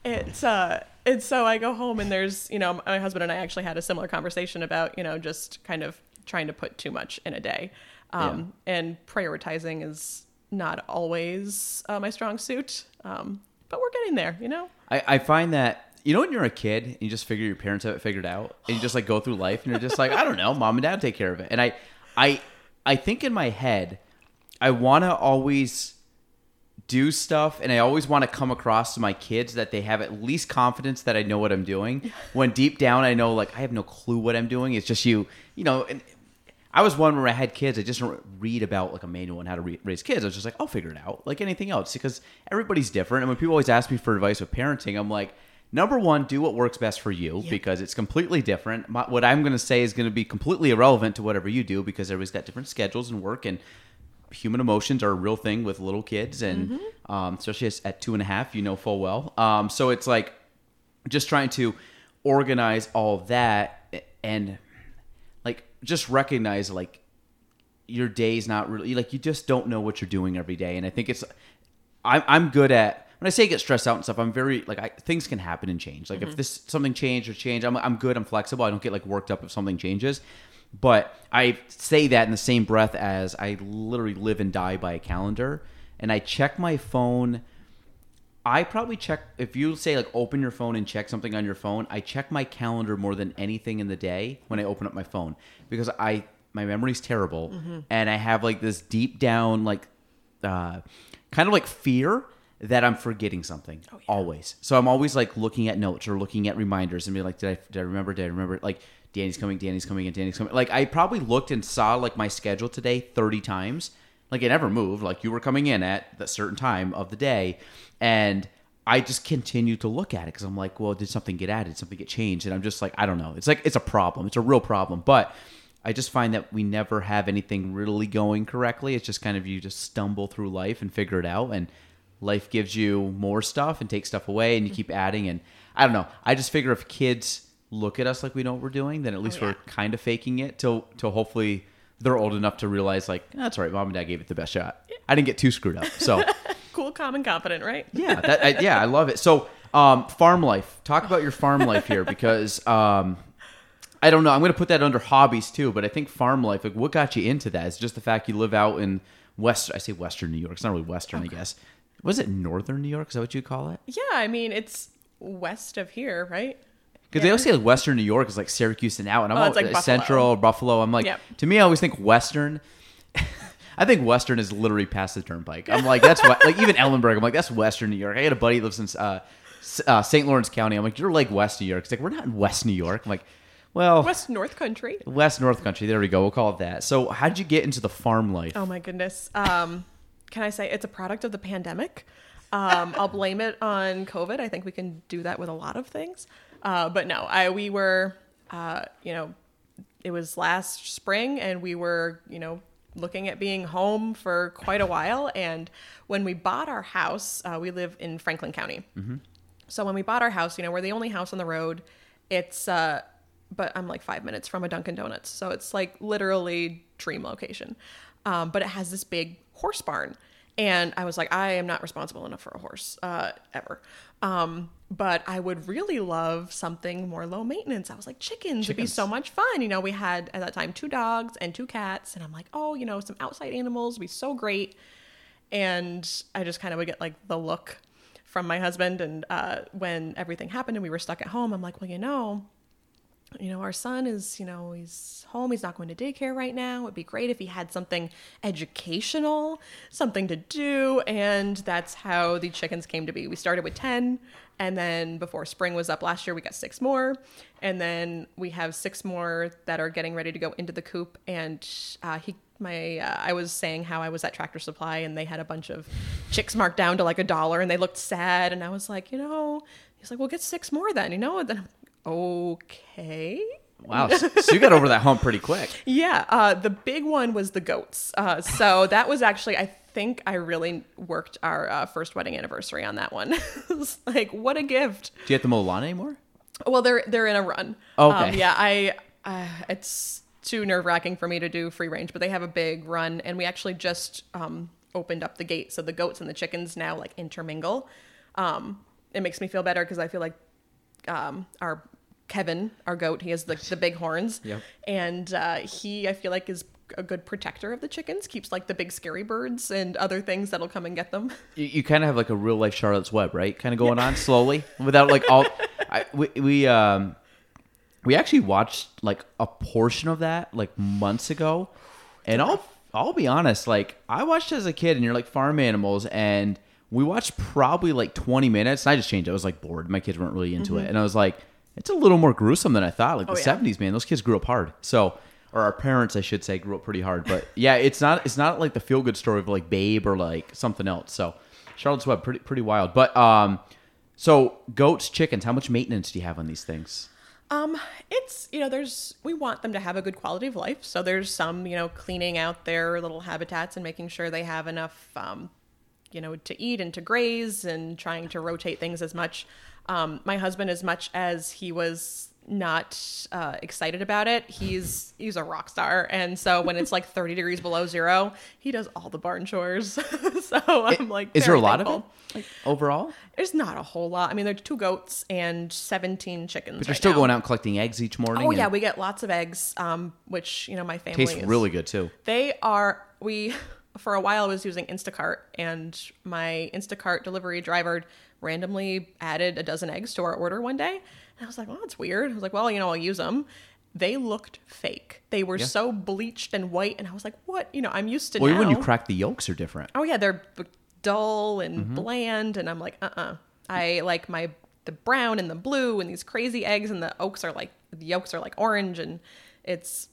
it's uh, it's so I go home and there's you know my husband and I actually had a similar conversation about you know just kind of trying to put too much in a day, um, and prioritizing is not always uh, my strong suit, um, but we're getting there. You know. I, I find that you know when you're a kid and you just figure your parents have it figured out and you just like go through life and you're just like I don't know mom and dad take care of it and I I I think in my head I want to always do stuff and I always want to come across to my kids that they have at least confidence that I know what I'm doing when deep down I know like I have no clue what I'm doing it's just you you know and I was one where I had kids. I just didn't read about like a manual on how to re- raise kids. I was just like, I'll figure it out, like anything else, because everybody's different. And when people always ask me for advice with parenting, I'm like, number one, do what works best for you because it's completely different. My, what I'm going to say is going to be completely irrelevant to whatever you do because everybody's got different schedules and work and human emotions are a real thing with little kids and um, especially at two and a half, you know full well. Um, so it's like just trying to organize all that and like just recognize like your day's not really like you just don't know what you're doing every day. And i think it's i'm, I'm good at when i say get stressed out and stuff i'm very like I, things can happen and change. Like if mm-hmm. this something changed or change I'm, I'm good i'm flexible. I don't get like worked up if something changes. But i say that in the same breath as i literally live and die by a calendar. And i check my phone I probably check if you say like open your phone and check something on your phone. I check my calendar more than anything in the day when I open up my phone because I my memory's terrible and I have like this deep down like uh, kind of like fear that I'm forgetting something always. So I'm always like looking at notes or looking at reminders and be like, did I did I remember? Did I remember? Like Dani's coming, Dani's coming, and Dani's coming. Like I probably looked and saw like my schedule today thirty times. Like it never moved. Like you were coming in at the certain time of the day, and I just continue to look at it because I'm like, well, did something get added? Did something get changed? And I'm just like, I don't know. It's like it's a problem. It's a real problem. But I just find that we never have anything really going correctly. It's just kind of you just stumble through life and figure it out, and life gives you more stuff and takes stuff away, and you keep adding. And I don't know. I just figure if kids look at us like we know what we're doing, then at oh, least yeah. we're kind of faking it till till hopefully they're old enough to realize like that's all right. Mom and dad gave it the best shot. I didn't get too screwed up. So calm, and confident, right? yeah, that, I, yeah, I love it. So um, farm life. Talk about your farm life here because. Um, I don't know. I'm going to put that under hobbies too, but I think farm life. Like, what got you into that? Is just the fact you live out in West. I say Western New York. It's not really Western, I guess. Was it Northern New York? Is that what you call it? Yeah, I mean it's west of here, right? Because they always say like Western New York is like Syracuse and out, and I'm Oh, like Buffalo. Central or Buffalo. I'm like, Yep. to me, I always think Western. I think Western is literally past the turnpike. I'm like, that's what, like even Ellenburg. I'm like, that's Western New York. I had a buddy who lives in uh, uh, St. Lawrence County. I'm like, you're like West New York. He's like, we're not in West New York. I'm like, well, West North Country. West North Country. There we go. We'll call it that. So, how did you get into the farm life? Oh my goodness. Um, can I say it's a product of the pandemic? Um, I'll blame it on COVID. I think we can do that with a lot of things. Uh, but no, I we were, uh, you know, it was last spring, and we were, you know, looking at being home for quite a while. And when we bought our house, uh, we live in Franklin County. So when we bought our house, you know, we're the only house on the road. It's uh but I'm like 5 minutes from a Dunkin Donuts. So it's like literally dream location. Um but it has this big horse barn. And I was like I am not responsible enough for a horse uh ever. Um but I would really love something more low maintenance. I was like chickens, would be so much fun. You know, we had at that time two dogs and two cats and I'm like, "Oh, you know, some outside animals would be so great." and I just kind of would get like the look from my husband. And uh, when everything happened and we were stuck at home, I'm like, well, you know, you know, our son is, you know, he's home. He's not going to daycare right now. It'd be great if he had something educational, something to do. And that's how the chickens came to be. We started with 10. And then before spring was up last year, we got six more. And then we have six more that are getting ready to go into the coop. And uh, he, my, uh, I was saying how I was at Tractor Supply and they had a bunch of chicks marked down to like a dollar and they looked sad. And I was like, you know, he's like, well, get six more then, you know? And then I'm okay. Wow. So, you got over that hump pretty quick. Yeah, uh, the big one was the goats. Uh, so that was actually, I think I really worked our uh, first wedding anniversary on that one. Like, what a gift. Do you have mow lawn anymore? Well, they're they're in a run. Okay. Um, yeah, I uh, it's too nerve wracking for me to do free range, but they have a big run, and we actually just um, opened up the gate so the goats and the chickens now like intermingle. Um, it makes me feel better because I feel like um, our Kevin, our goat, he has the the big horns, Yep. and uh, he I feel like is a good protector of the chickens. Keeps like the big scary birds and other things that'll come and get them. You, you kind of have like a real life Charlotte's Web, right? Kind of going on slowly without like all. I, we, we um we actually watched like a portion of that like months ago, and I'll I'll be honest, like I watched as a kid, and you're like farm animals, and we watched probably like 20 minutes. And I just changed. it. I was like bored. My kids weren't really into it, and I was like, it's a little more gruesome than I thought. Like the Mm-hmm. Oh, yeah. 70s, man, those kids grew up hard. So. Or our parents, I should say, grew up pretty hard. But yeah, it's not it's not like the feel good story of like Babe or like something else. So Charlotte's Web, pretty pretty wild. But um, so goats, chickens, how much maintenance do you have on these things? Um, it's you know, there's we want them to have a good quality of life. So there's some you know cleaning out their little habitats and making sure they have enough, um, you know, to eat and to graze and trying to rotate things as much. Um, my husband, as much as he was not uh, excited about it, he's he's a rock star, and so when it's like 30 degrees below zero, he does all the barn chores. so I'm like, Is there a lot thankful. of it like, overall? There's not a whole lot. I mean, there's two goats and 17 chickens. But you're still going out and collecting eggs each morning. Oh yeah, we get lots of eggs, um, which you know my family tastes is, really good too. They are we for a while I was using Instacart, and my Instacart delivery driver randomly added a dozen eggs to our order one day, and I was like, "Well, that's weird." I was like, "Well, you know, I'll use them." They looked fake. They were Yeah. so bleached and white, and I was like, "What?" You know, I'm used to Well, now. when you crack the yolks are different. oh yeah, they're dull and Mm-hmm. bland, and I'm like, "Uh, uh I like my the brown and the blue and these crazy eggs, and the oaks are like the yolks are like orange, and it's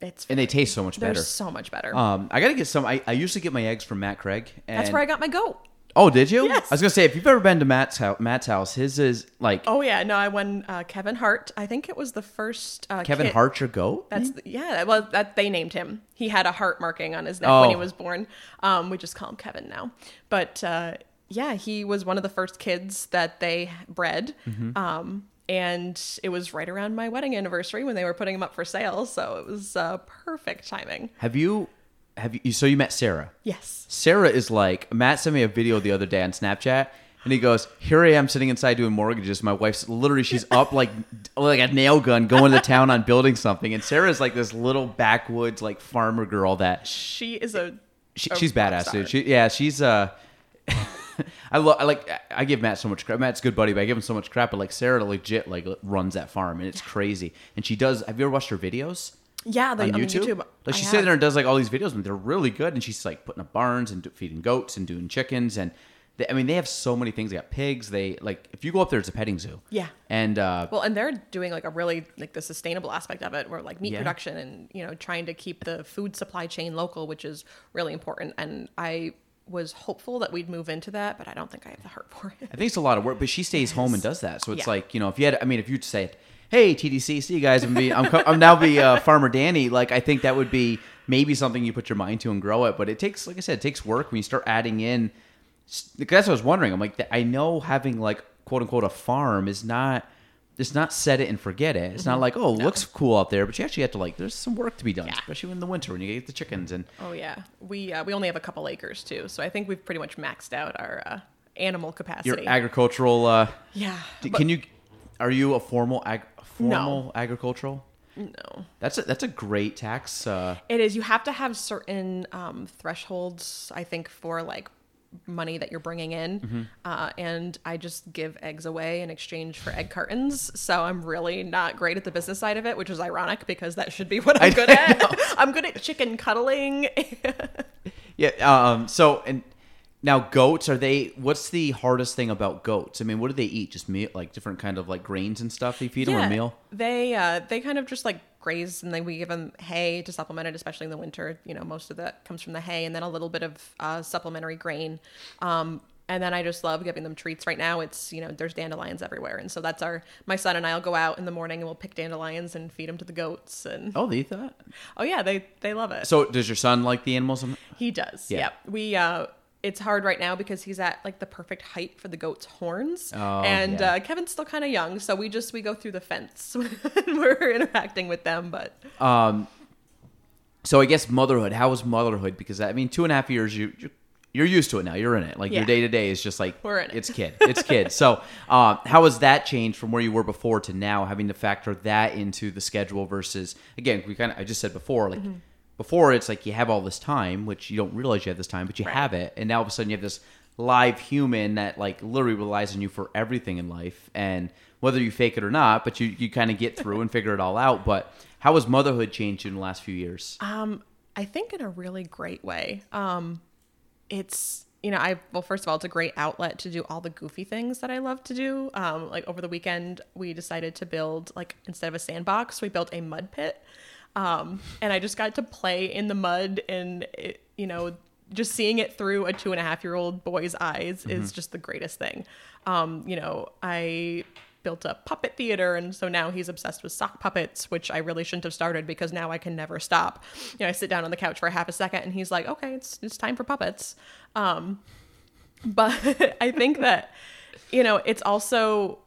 it's and they taste so much they're better. so much better. Um, I gotta get some. I, I usually get my eggs from Matt Craig. And, That's where I got my goat. Oh, did you? Yes. I was gonna say if you've ever been to Matt's house, Matt's house, his is like Oh yeah, no, I won uh, Kevin Hart. I think it was the first uh, Kevin kid- Hart your goat. That's the, yeah. Well, that they named him. He had a heart marking on his neck Oh. when he was born. Um, we just call him Kevin now. But uh, yeah, he was one of the first kids that they bred. Mm-hmm. Um, and it was right around my wedding anniversary when they were putting him up for sale. So it was uh, perfect timing. Have you? Have you? So you met Sarah? Yes. Sarah is like Matt sent me a video the other day on Snapchat, and he goes, "Here I am sitting inside doing mortgages. My wife's literally she's up like like a nail gun going to town on building something, and Sarah's like this little backwoods like farmer girl that She is a. she, a she's badass, dude. She, yeah, she's uh. I love. I like. I give Matt so much crap. Matt's a good buddy, but I give him so much crap. But like Sarah, legit, like runs that farm, and it's crazy. And she does. Have you ever watched her videos? Yeah, the, on on YouTube. YouTube. Like she sits there and does like all these videos, and they're really good. And she's like putting up barns and do, feeding goats and doing chickens, and they, I mean they have so many things. They got pigs. They like if you go up there, it's a petting zoo. Yeah. And uh, Well, and they're doing like a really like the sustainable aspect of it, where like meat Yeah. production and you know trying to keep the food supply chain local, which is really important. And I was hopeful that we'd move into that, but I don't think I have the heart for it. I think it's a lot of work, but she stays home and does that. So it's Yeah. like you know if you had, I mean, if you'd say, "Hey TDC, see you guys," and be, I'm, I'm now be uh, Farmer Dani. Like I think that would be maybe something you put your mind to and grow it. But it takes, like I said, it takes work when you start adding in. That's what I was wondering. I'm like, I know having like quote unquote a farm is not. It's not set it and forget it. It's not like oh, it looks cool out there, but you actually have to like. There's some work to be done, Yeah. especially in the winter when you get the chickens and Oh yeah, we uh, we only have a couple acres too, so I think we've pretty much maxed out our uh, animal capacity. your agricultural. Uh, yeah, d- but can you? Are you a formal ag, formal agricultural? no. That's a, that's a great tax. Uh, It is. You have to have certain um, thresholds, I think, for like money that you're bringing in. Mm-hmm. Uh, and I just give eggs away in exchange for egg cartons. So I'm really not great at the business side of it, which is ironic because that should be what I'm I good at. I'm good at chicken cuddling. yeah. Um. So and now goats are they? What's the hardest thing about goats? I mean, what do they eat? Just meat, like different kind of like grains and stuff. You feed them a meal. They uh, they kind of just like graze and then we give them hay to supplement it, especially in the winter. You know, most of that comes from the hay and then a little bit of uh, supplementary grain. Um, and then I just love giving them treats. Right now, it's you know there's dandelions everywhere, and so that's our my son and I'll go out in the morning and we'll pick dandelions and feed them to the goats. And Oh, they eat that. oh yeah, they they love it. So does your son like the animals? He does. Yeah. Yeah. We uh it's hard right now because he's at like the perfect height for the goat's horns. Oh, and yeah. uh, Kevin's still kind of young, so we just we go through the fence when we're interacting with them, but Um. So I guess motherhood. How was motherhood? Because I mean, two and a half years. You. you you're used to it now. You're in it. Like your day to day is just like We're in it. It's kid. It's kid. so, um, how has that changed from where you were before to now, having to factor that into the schedule versus again, we kind of I just said before, like Mm-hmm. Before it's like you have all this time, which you don't realize you have this time, but you Right. have it, and now all of a sudden you have this live human that like literally relies on you for everything in life, and whether you fake it or not, but you you kind of get through and figure it all out. But how has motherhood changed in the last few years? um I think in a really great way. Um it's you know, I well, first of all, it's a great outlet to do all the goofy things that I love to do. Um, like over the weekend, we decided to build like instead of a sandbox, we built a mud pit, um, and I just got to play in the mud, and it, you know, just seeing it through a two and a half year old boy's eyes is just the greatest thing. Um, you know, I built a puppet theater and so now he's obsessed with sock puppets which i really shouldn't have started because now i can never stop. You know i sit down on the couch for a half a second and he's like okay it's, it's time for puppets. Um, but i think that you know it's also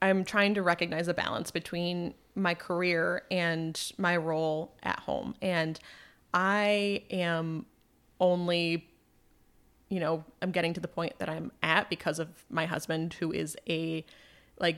i'm trying to recognize a balance between my career and my role at home. And i am only you know i'm getting to the point that i'm at because of my husband who is a like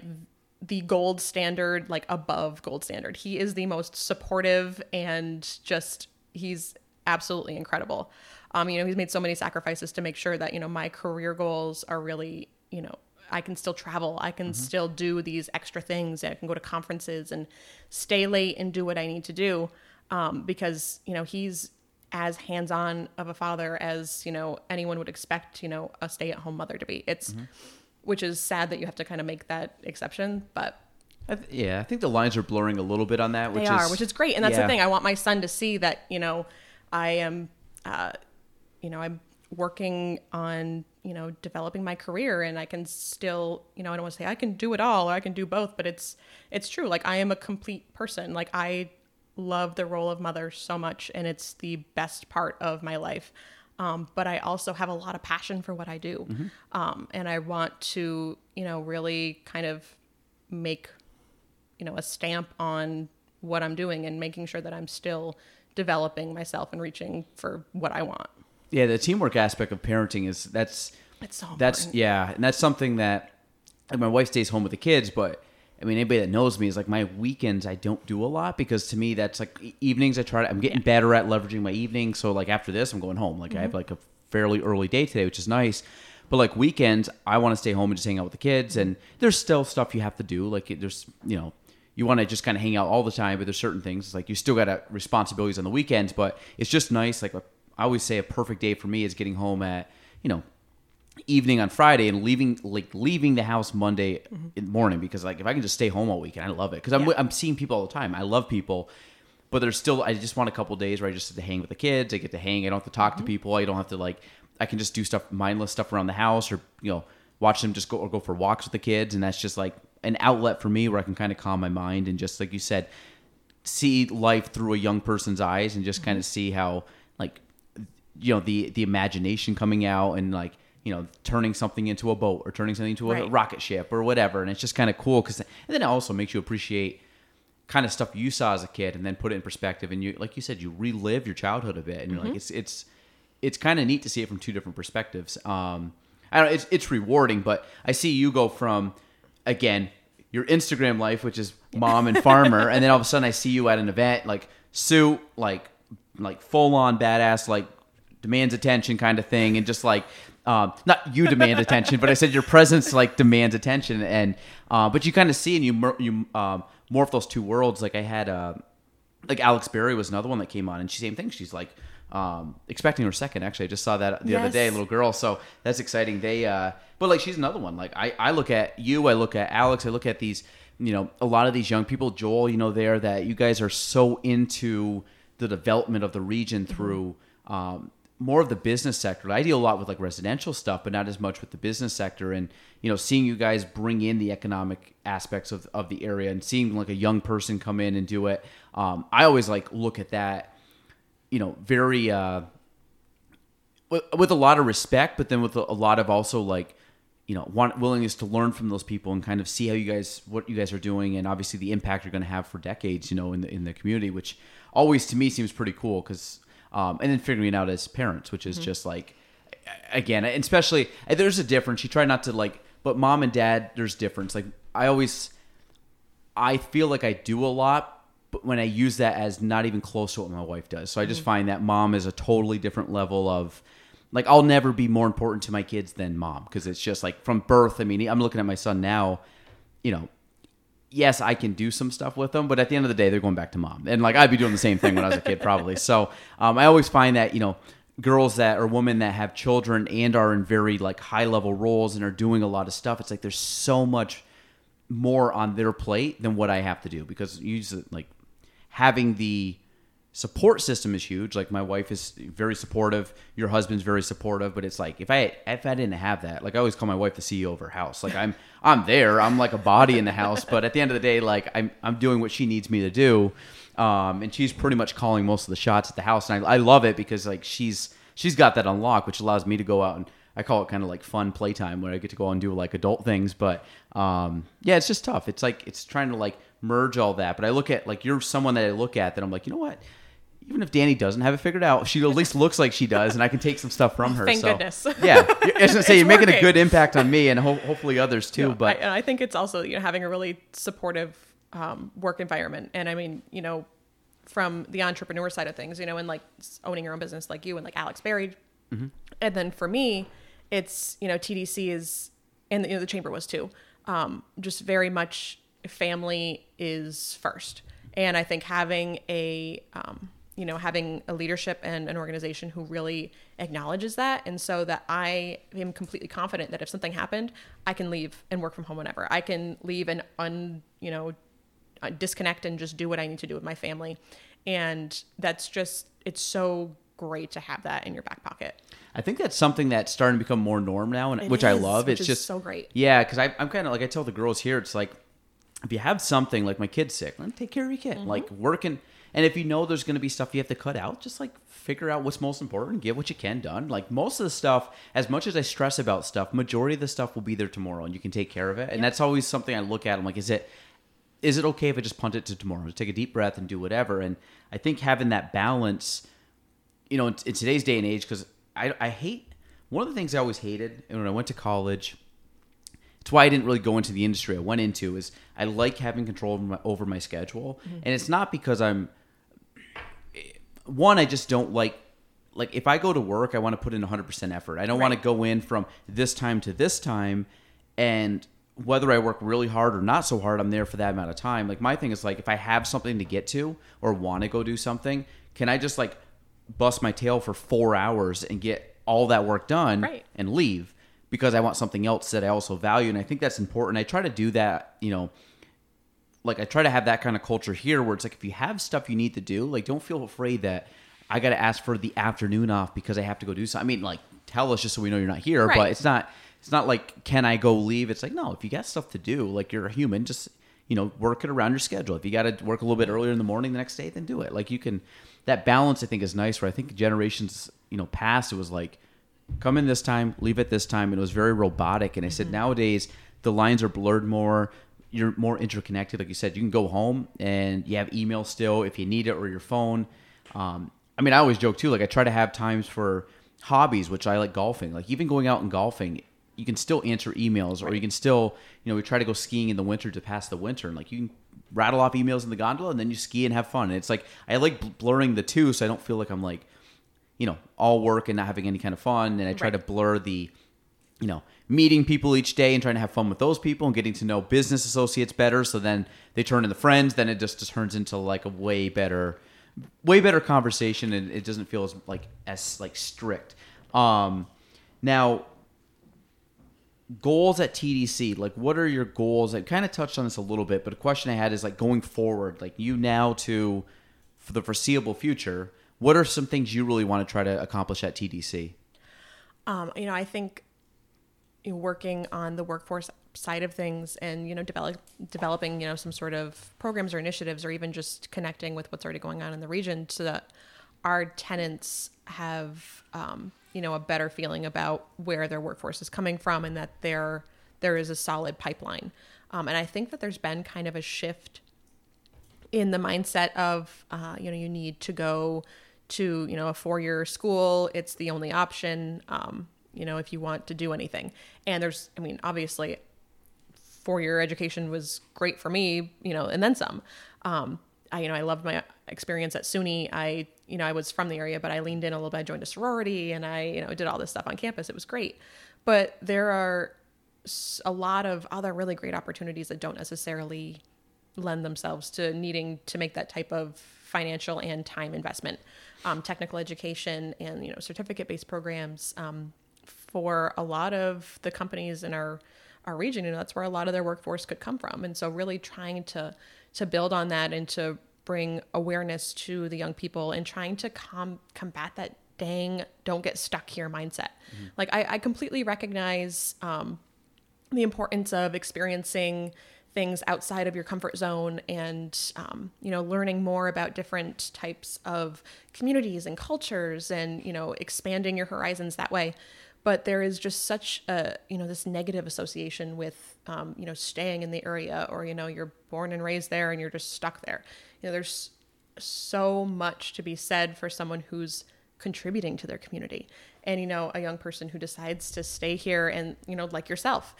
the gold standard like above gold standard. He is the most supportive and just he's absolutely incredible. Um you know he's made so many sacrifices to make sure that you know my career goals are really you know I can still travel. I can still do these extra things. I can go to conferences and stay late and do what I need to do um, because you know he's as hands-on of a father as you know anyone would expect you know a stay-at-home mother to be. It's which is sad that you have to kind of make that exception, but I th- yeah, I think the lines are blurring a little bit on that, which they is are, which is great. And that's yeah. the thing. I want my son to see that, you know, I am, uh, you know, I'm working on, you know, developing my career and I can still, you know, I don't want to say I can do it all or I can do both, but it's, it's true. Like I am a complete person. Like I love the role of mother so much and it's the best part of my life. Um, but I also have a lot of passion for what I do. Um, and I want to, you know, really kind of make you know a stamp on what I'm doing and making sure that I'm still developing myself and reaching for what I want. Yeah, the teamwork aspect of parenting is that's It's so that's yeah, and that's something that like my wife stays home with the kids, but I mean anybody that knows me is like my weekends I don't do a lot because to me that's like evenings I try to I'm getting better at leveraging my evenings. So like after this I'm going home. Like I have mm-hmm. like a fairly early day today, which is nice. But like weekends, I want to stay home and just hang out with the kids. And there's still stuff you have to do. Like there's you know you want to just kind of hang out all the time, but there's certain things like you still got responsibilities on the weekends. But it's just nice. Like I always say, a perfect day for me is getting home at you know evening on Friday and leaving like leaving the house Monday mm-hmm. in the morning because like if I can just stay home all weekend, I love it because I'm Yeah. I'm seeing people all the time. I love people, but there's still I just want a couple days where I just get to hang with the kids. I get to hang. I don't have to talk to mm-hmm. people. I don't have to like I can just do stuff mindless stuff around the house or you know watch them just go or go for walks with the kids and that's just like an outlet for me where I can kind of calm my mind and just like you said see life through a young person's eyes and just kind of mm-hmm. see how you know the the imagination coming out and like you know turning something into a boat or turning something into a Right. rocket ship or whatever. And it's just kind of cool because and then it also makes you appreciate kind of stuff you saw as a kid and then put it in perspective and you like you said you relive your childhood a bit and you're like it's it's it's kind of neat to see it from two different perspectives. Um i don't it's it's rewarding but i see you go from again your instagram life which is mom and farmer and then all of a sudden i see you at an event like suit like like full on badass like demands attention kind of thing and just like um, not you demand attention but i said your presence like demands attention and uh, but you kind of see and you mer- you um, morph those two worlds. Like i had uh, like alex berry was another one that came on and she same thing she's like um, expecting her second actually. I just saw that the other day Yes. little girl so that's exciting. They uh but like she's another one. Like i i look at you i look at alex i look at these you know a lot of these young people joel you know there that you guys are so into the development of the region through um more of the business sector. I deal a lot with like residential stuff but not as much with the business sector and you know seeing you guys bring in the economic aspects of, of the area and seeing like a young person come in and do it um, i always like look at that you know very uh with, with a lot of respect, but then with a, a lot of also like, you know, want, willingness to learn from those people and kind of see how you guys, what you guys are doing, and obviously the impact you're going to have for decades, you know, in the in the community, which always to me seems pretty cool because, um, and then figuring it out as parents, which is mm-hmm. just like, again, especially eh, there's a difference. You try not to like, but mom and dad, there's difference. Like I always, I feel like I do a lot, but when I use that as not even close to what my wife does. So I just mm-hmm. find that mom is a totally different level of like I'll never be more important to my kids than mom because it's just like from birth. I mean, I'm looking at my son now, you know, yes, I can do some stuff with them, but at the end of the day, they're going back to mom. And like I'd be doing the same thing when I was a kid, probably. So um, I always find that you know girls that or women that have children and are in very like high level roles and are doing a lot of stuff. It's like there's so much more on their plate than what I have to do because usually like having the support system is huge. Like my wife is very supportive, your husband's very supportive, but it's like if I if I didn't have that, like I always call my wife the CEO of her house. Like I'm I'm there, I'm like a body in the house, but at the end of the day, like I'm I'm doing what she needs me to do. Um, and she's pretty much calling most of the shots at the house, and I, I love it because like she's she's got that unlocked, which allows me to go out and I call it kind of like fun playtime where I get to go out and do like adult things. But um, yeah, it's just tough. It's like it's trying to like merge all that. But I look at like you're someone that I look at that I'm like, you know what? Even if Dani doesn't have it figured out, she at least looks like she does, and I can take some stuff from her. Thank so, goodness. yeah, I was gonna say you're making a good impact on me and ho- hopefully others too. No, but I, and I think it's also you know having a really supportive um, work environment, and I mean you know from the entrepreneur side of things, you know, and like owning your own business like you and like Alex Berry, and then for me, it's you know TDC is and you know the chamber was too, um, just very much family is first, and I think having a um, you know, having a leadership and an organization who really acknowledges that. And so that I am completely confident that if something happened, I can leave and work from home whenever. I can leave and un, you know, uh, disconnect and just do what I need to do with my family. And that's just, it's so great to have that in your back pocket. I think that's something that's starting to become more norm now, and It which I love. which It's is just so great. Yeah, because I'm kind of like I tell the girls here, it's like if you have something like my kid's sick, then take care of your kid. Mm-hmm. Like working, and if you know there's going to be stuff you have to cut out, just like figure out what's most important, get what you can done. Like most of the stuff, as much as I stress about stuff, majority of the stuff will be there tomorrow, and you can take care of it. And that's always something I look at. I'm like, is it is it okay if I just punt it to tomorrow? Just take a deep breath and do whatever. And I think having that balance, you know, in, in today's day and age, because I, I hate one of the things I always hated and when I went to college. It's why I didn't really go into the industry I went into. Is I like having control over my, over my schedule, mm-hmm. and it's not because I'm one. I just don't like like if I go to work, I want to put in 100% effort. I don't want to go in from this time to this time and whether I work really hard or not so hard, I'm there for that amount of time. Like my thing is like if I have something to get to or want to go do something, can I just like bust my tail for 4 hours and get all that work done Right. and leave because I want something else that I also value and I think that's important. I try to do that, you know, like I try to have that kind of culture here where it's like if you have stuff you need to do, like don't feel afraid that I got to ask for the afternoon off because I have to go do something. I mean, like tell us just so we know you're not here, but it's not it's not like can I go leave? It's like no, if you got stuff to do, like you're a human, just you know, work it around your schedule. If you got to work a little bit earlier in the morning the next day, then do it. Like you can that balance I think is nice where I think generations, you know, past it was like come in this time, leave at this time. And it was very robotic. And I said nowadays the lines are blurred more. You're more interconnected. Like you said, you can go home and you have email still if you need it or your phone. Um, I mean, I always joke too. Like I try to have times for hobbies, which I like golfing. Like even going out and golfing, you can still answer emails or you can still, you know, we try to go skiing in the winter to pass the winter. And like you can rattle off emails in the gondola and then you ski and have fun. And it's like, I like bl- blurring the two so I don't feel like I'm like, you know, all work and not having any kind of fun. And I try Right. to blur the, you know, meeting people each day and trying to have fun with those people and getting to know business associates better. So then they turn into friends. Then it just, just turns into like a way better, way better conversation. And it doesn't feel as like, as like strict. Um, now goals at TDC, like what are your goals? I kind of touched on this a little bit, but a question I had is like going forward, like you now to for the foreseeable future, what are some things you really want to try to accomplish at TDC? Um, you know, I think you know, working on the workforce side of things and you know develop, developing you know some sort of programs or initiatives or even just connecting with what's already going on in the region so that our tenants have um, you know a better feeling about where their workforce is coming from and that there there is a solid pipeline um, and i think that there's been kind of a shift in the mindset of uh, you know you need to go to you know a four year school it's the only option um, you know if you want to do anything. And there's i mean obviously four year education was great for me you know and then some. Um, I, you know i loved my experience at suny. I you know i was from the area but i leaned in a little bit. I joined a sorority and i you know did all this stuff on campus. It was great. But there are a lot of other really great opportunities that don't necessarily lend themselves to needing to make that type of financial and time investment. Um, technical education and you know certificate based programs um, for a lot of the companies in our our region. You know that's where a lot of their workforce could come from, and so really trying to to build on that and to bring awareness to the young people and trying to com- combat that dang don't get stuck here mindset. Like I, I completely recognize. Um, the importance of experiencing things outside of your comfort zone and um, you know learning more about different types of communities and cultures and you know expanding your horizons that way. But there is just such a you know this negative association with um, you know staying in the area or you know you're born and raised there and you're just stuck there. You know there's so much to be said for someone who's contributing to their community. And you know a young person who decides to stay here and you know like yourself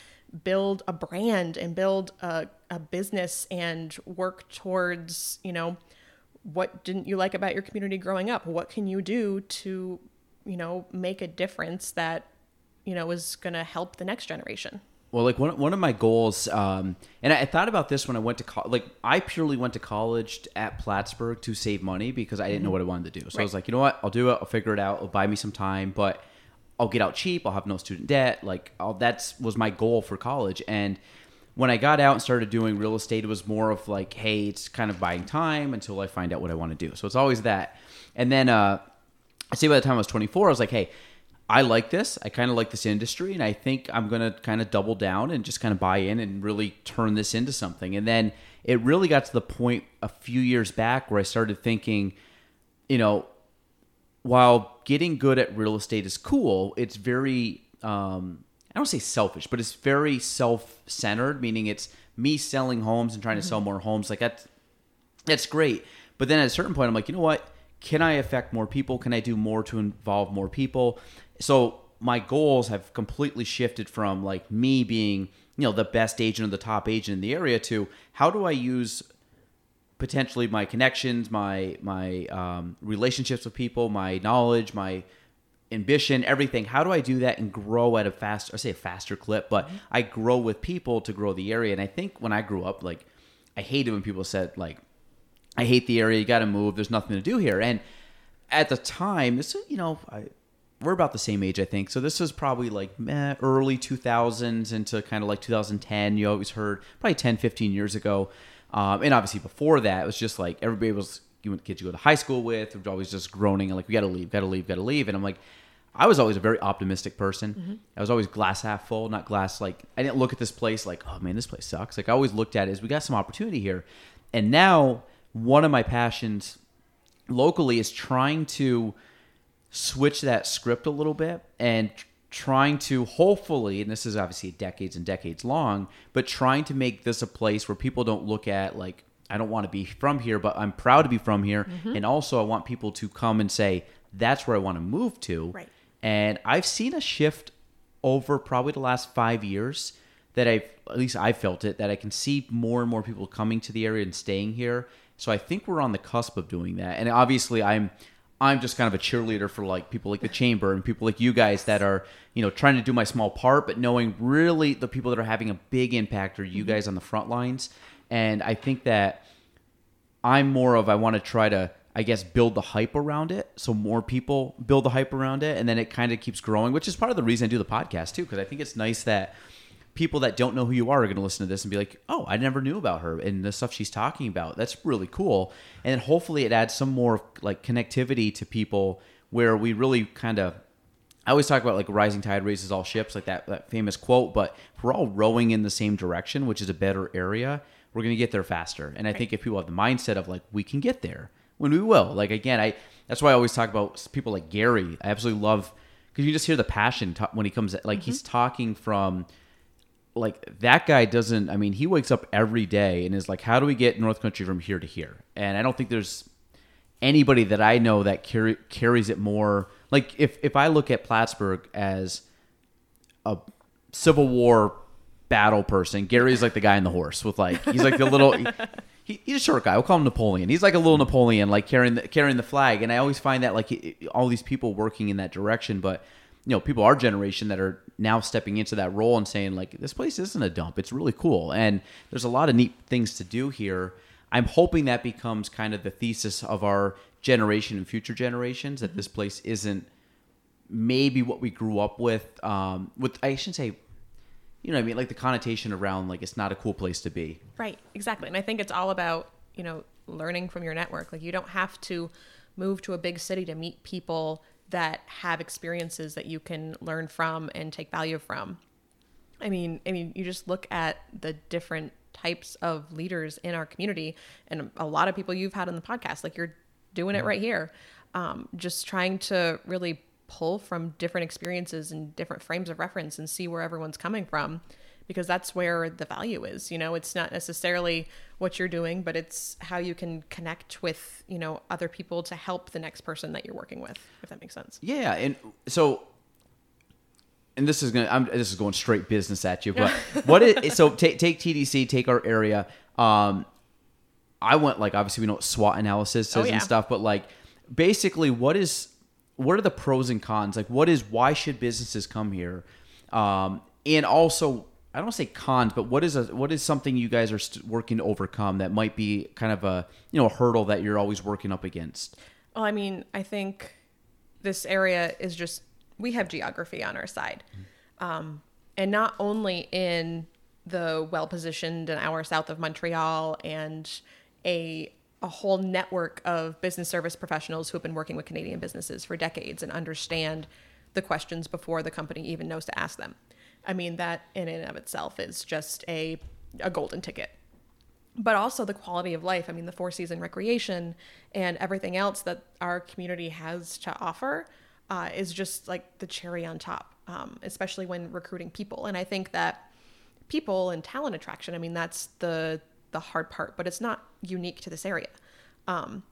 build a brand and build a, a business and work towards you know what didn't you like about your community growing up what can you do to you know make a difference that you know is going to help the next generation Well, like one one of my goals, um, and I, I thought about this when I went to college. Like I purely went to college at Plattsburgh to save money because I didn't know what I wanted to do. So I was like, you know what, I'll do it. I'll figure it out. It'll buy me some time, but I'll get out cheap. I'll have no student debt. Like I'll, was my goal for college. And when I got out and started doing real estate, it was more of like, hey, it's kind of buying time until I find out what I want to do. So it's always that. And then uh, I say by the time I was 24, I was like, hey, I like this. I kind of like this industry, and I think I'm gonna kind of double down and just kind of buy in and really turn this into something. And then it really got to the point a few years back where I started thinking, you know, while getting good at real estate is cool, it's very um, I don't say selfish, but it's very self-centered, meaning it's me selling homes and trying to sell more homes. Like that's that's great. But then at a certain point, I'm like, you know what? Can I affect more people? Can I do more to involve more people? So my goals have completely shifted from like me being, you know, the best agent or the top agent in the area to how do I use potentially my connections, my my um, relationships with people, my knowledge, my ambition, everything. How do I do that and grow at a fast, I say a faster clip, but I grow with people to grow the area. And I think when I grew up, like I hated when people said like, I hate the area. You got to move. There's nothing to do here. And at the time, this you know, I, we're about the same age, I think. So this was probably like meh, early 2000s into kind of like 2010. You always heard probably 10, 15 years ago. Um, and obviously before that, it was just like everybody was you went kids you go to high school with, were always just groaning and like we got to leave, got to leave, got to leave. And I'm like, I was always a very optimistic person. I was always glass half full, not glass like I didn't look at this place like, oh man, this place sucks. Like I always looked at it as we got some opportunity here. And now one of my passions locally is trying to switch that script a little bit and trying to hopefully and this is obviously decades and decades long but trying to make this a place where people don't look at like i don't want to be from here but i'm proud to be from here mm-hmm. and also i want people to come and say that's where i want to move to Right. and i've seen a shift over probably the last five years that I've at least I felt it that I can see more and more people coming to the area and staying here. So I think we're on the cusp of doing that. And obviously I'm I'm just kind of a cheerleader for like people like the chamber and people like you guys that are, you know, trying to do my small part, but knowing really the people that are having a big impact are you mm-hmm. guys on the front lines. And I think that I'm more of I want to try to I guess build the hype around it so more people build the hype around it and then it kind of keeps growing, which is part of the reason I do the podcast too because I think it's nice that people that don't know who you are are going to listen to this and be like, "Oh, I never knew about her and the stuff she's talking about. That's really cool." And then hopefully it adds some more like connectivity to people where we really kind of I always talk about like rising tide raises all ships, like that, that famous quote, but if we're all rowing in the same direction, which is a better area, we're going to get there faster. And I think if people have the mindset of like, we can get there when we will, like, again, I, that's why I always talk about people like Gary. I absolutely love, cause you just hear the passion ta- when he comes, like mm-hmm. he's talking from, like that guy doesn't i mean he wakes up every day and is like how do we get north country from here to here? And i don't think there's anybody that i know that carries it more like if if i look at plattsburgh as a civil war battle person gary's like the guy in the horse with like he's like the little he, he's a short guy. We'll call him napoleon. He's like a little napoleon like carrying the carrying the flag. And i always find that like all these people working in that direction. But you know people our generation that are now stepping into that role and saying like this place isn't a dump. It's really cool. And there's a lot of neat things to do here. I'm hoping that becomes kind of the thesis of our generation and future generations that this place isn't maybe what we grew up with um with i shouldn't say you know i mean? Like the connotation around like it's not a cool place to be. Right, exactly. And I think it's all about, you know, learning from your network. Like you don't have to move to a big city to meet people that have experiences that you can learn from and take value from. I mean, I mean, you just look at the different types of leaders in our community and a lot of people you've had on the podcast like you're doing it right here. Um, just trying to really pull from different experiences and different frames of reference and see where everyone's coming from because that's where the value is you know it's not necessarily what you're doing but it's how you can connect with you know other people to help the next person that you're working with if that makes sense Yeah, and so, and this is gonna, I'm, this is going straight business at you, but what is so take take TDC, take our area. Um, I went like obviously we know what SWOT analysis is Oh, yeah. and stuff, but like basically, what is what are the pros and cons? Like, what is why should businesses come here? Um, and also, I don't say cons, but what is a what is something you guys are st- working to overcome that might be kind of a you know a hurdle that you're always working up against? Well, I mean, I think this area is just we have geography on our side, um, and not only in the well positioned an hour south of Montreal and a a whole network of business service professionals who have been working with Canadian businesses for decades and understand the questions before the company even knows to ask them. I mean, that in and of itself is just a, a golden ticket. But also the quality of life. I mean, the four season recreation and everything else that our community has to offer uh, is just like the cherry on top, um, especially when recruiting people. And I think that people and talent attraction, I mean, that's the the hard part, but it's not unique to this area. Um,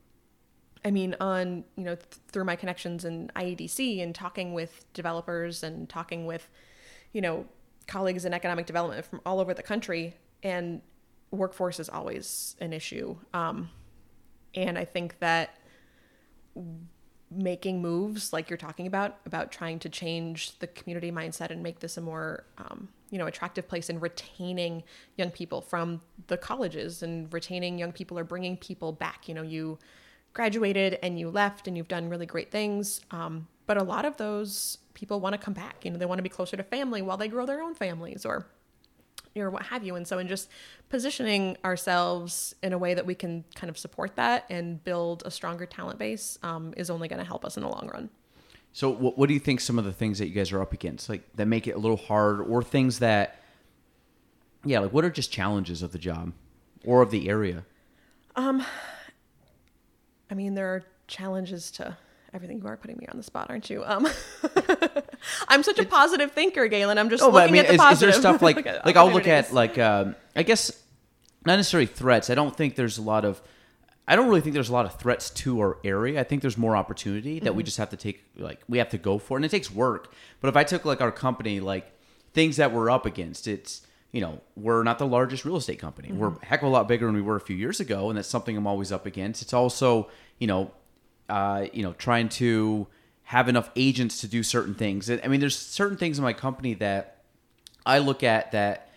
I mean, on you know th- through my connections in IEDC and talking with developers and talking with you know colleagues in economic development from all over the country, and workforce is always an issue. Um, and I think that making moves like you're talking about about trying to change the community mindset and make this a more um, you know attractive place and retaining young people from the colleges and retaining young people or bringing people back you know you graduated and you left and you've done really great things um, but a lot of those people want to come back you know they want to be closer to family while they grow their own families or or what have you and so in just positioning ourselves in a way that we can kind of support that and build a stronger talent base um, is only going to help us in the long run So, what, what do you think some of the things that you guys are up against, like that make it a little hard, or things that, yeah, like what are just challenges of the job or of the area? Um, I mean, there are challenges to everything. You are putting me on the spot, aren't you? Um, I'm such a positive thinker, Gaelan. I'm just Oh, but I looking mean, at the is, is positive. there stuff like Look at like I'll look at like um, I guess not necessarily threats. I don't think there's a lot of. I don't really think there's a lot of threats to our area. I think there's more opportunity that we Mm-hmm. just have to take like we have to go for, and it takes work. But if I took like our company, like things that we're up against, it's you know we're not the largest real estate company. We're Mm-hmm. a heck of a lot bigger than we were a few years ago, and that's something I'm always up against. It's also you know uh, you know trying to have enough agents to do certain things. I mean, there's certain things in my company that I look at that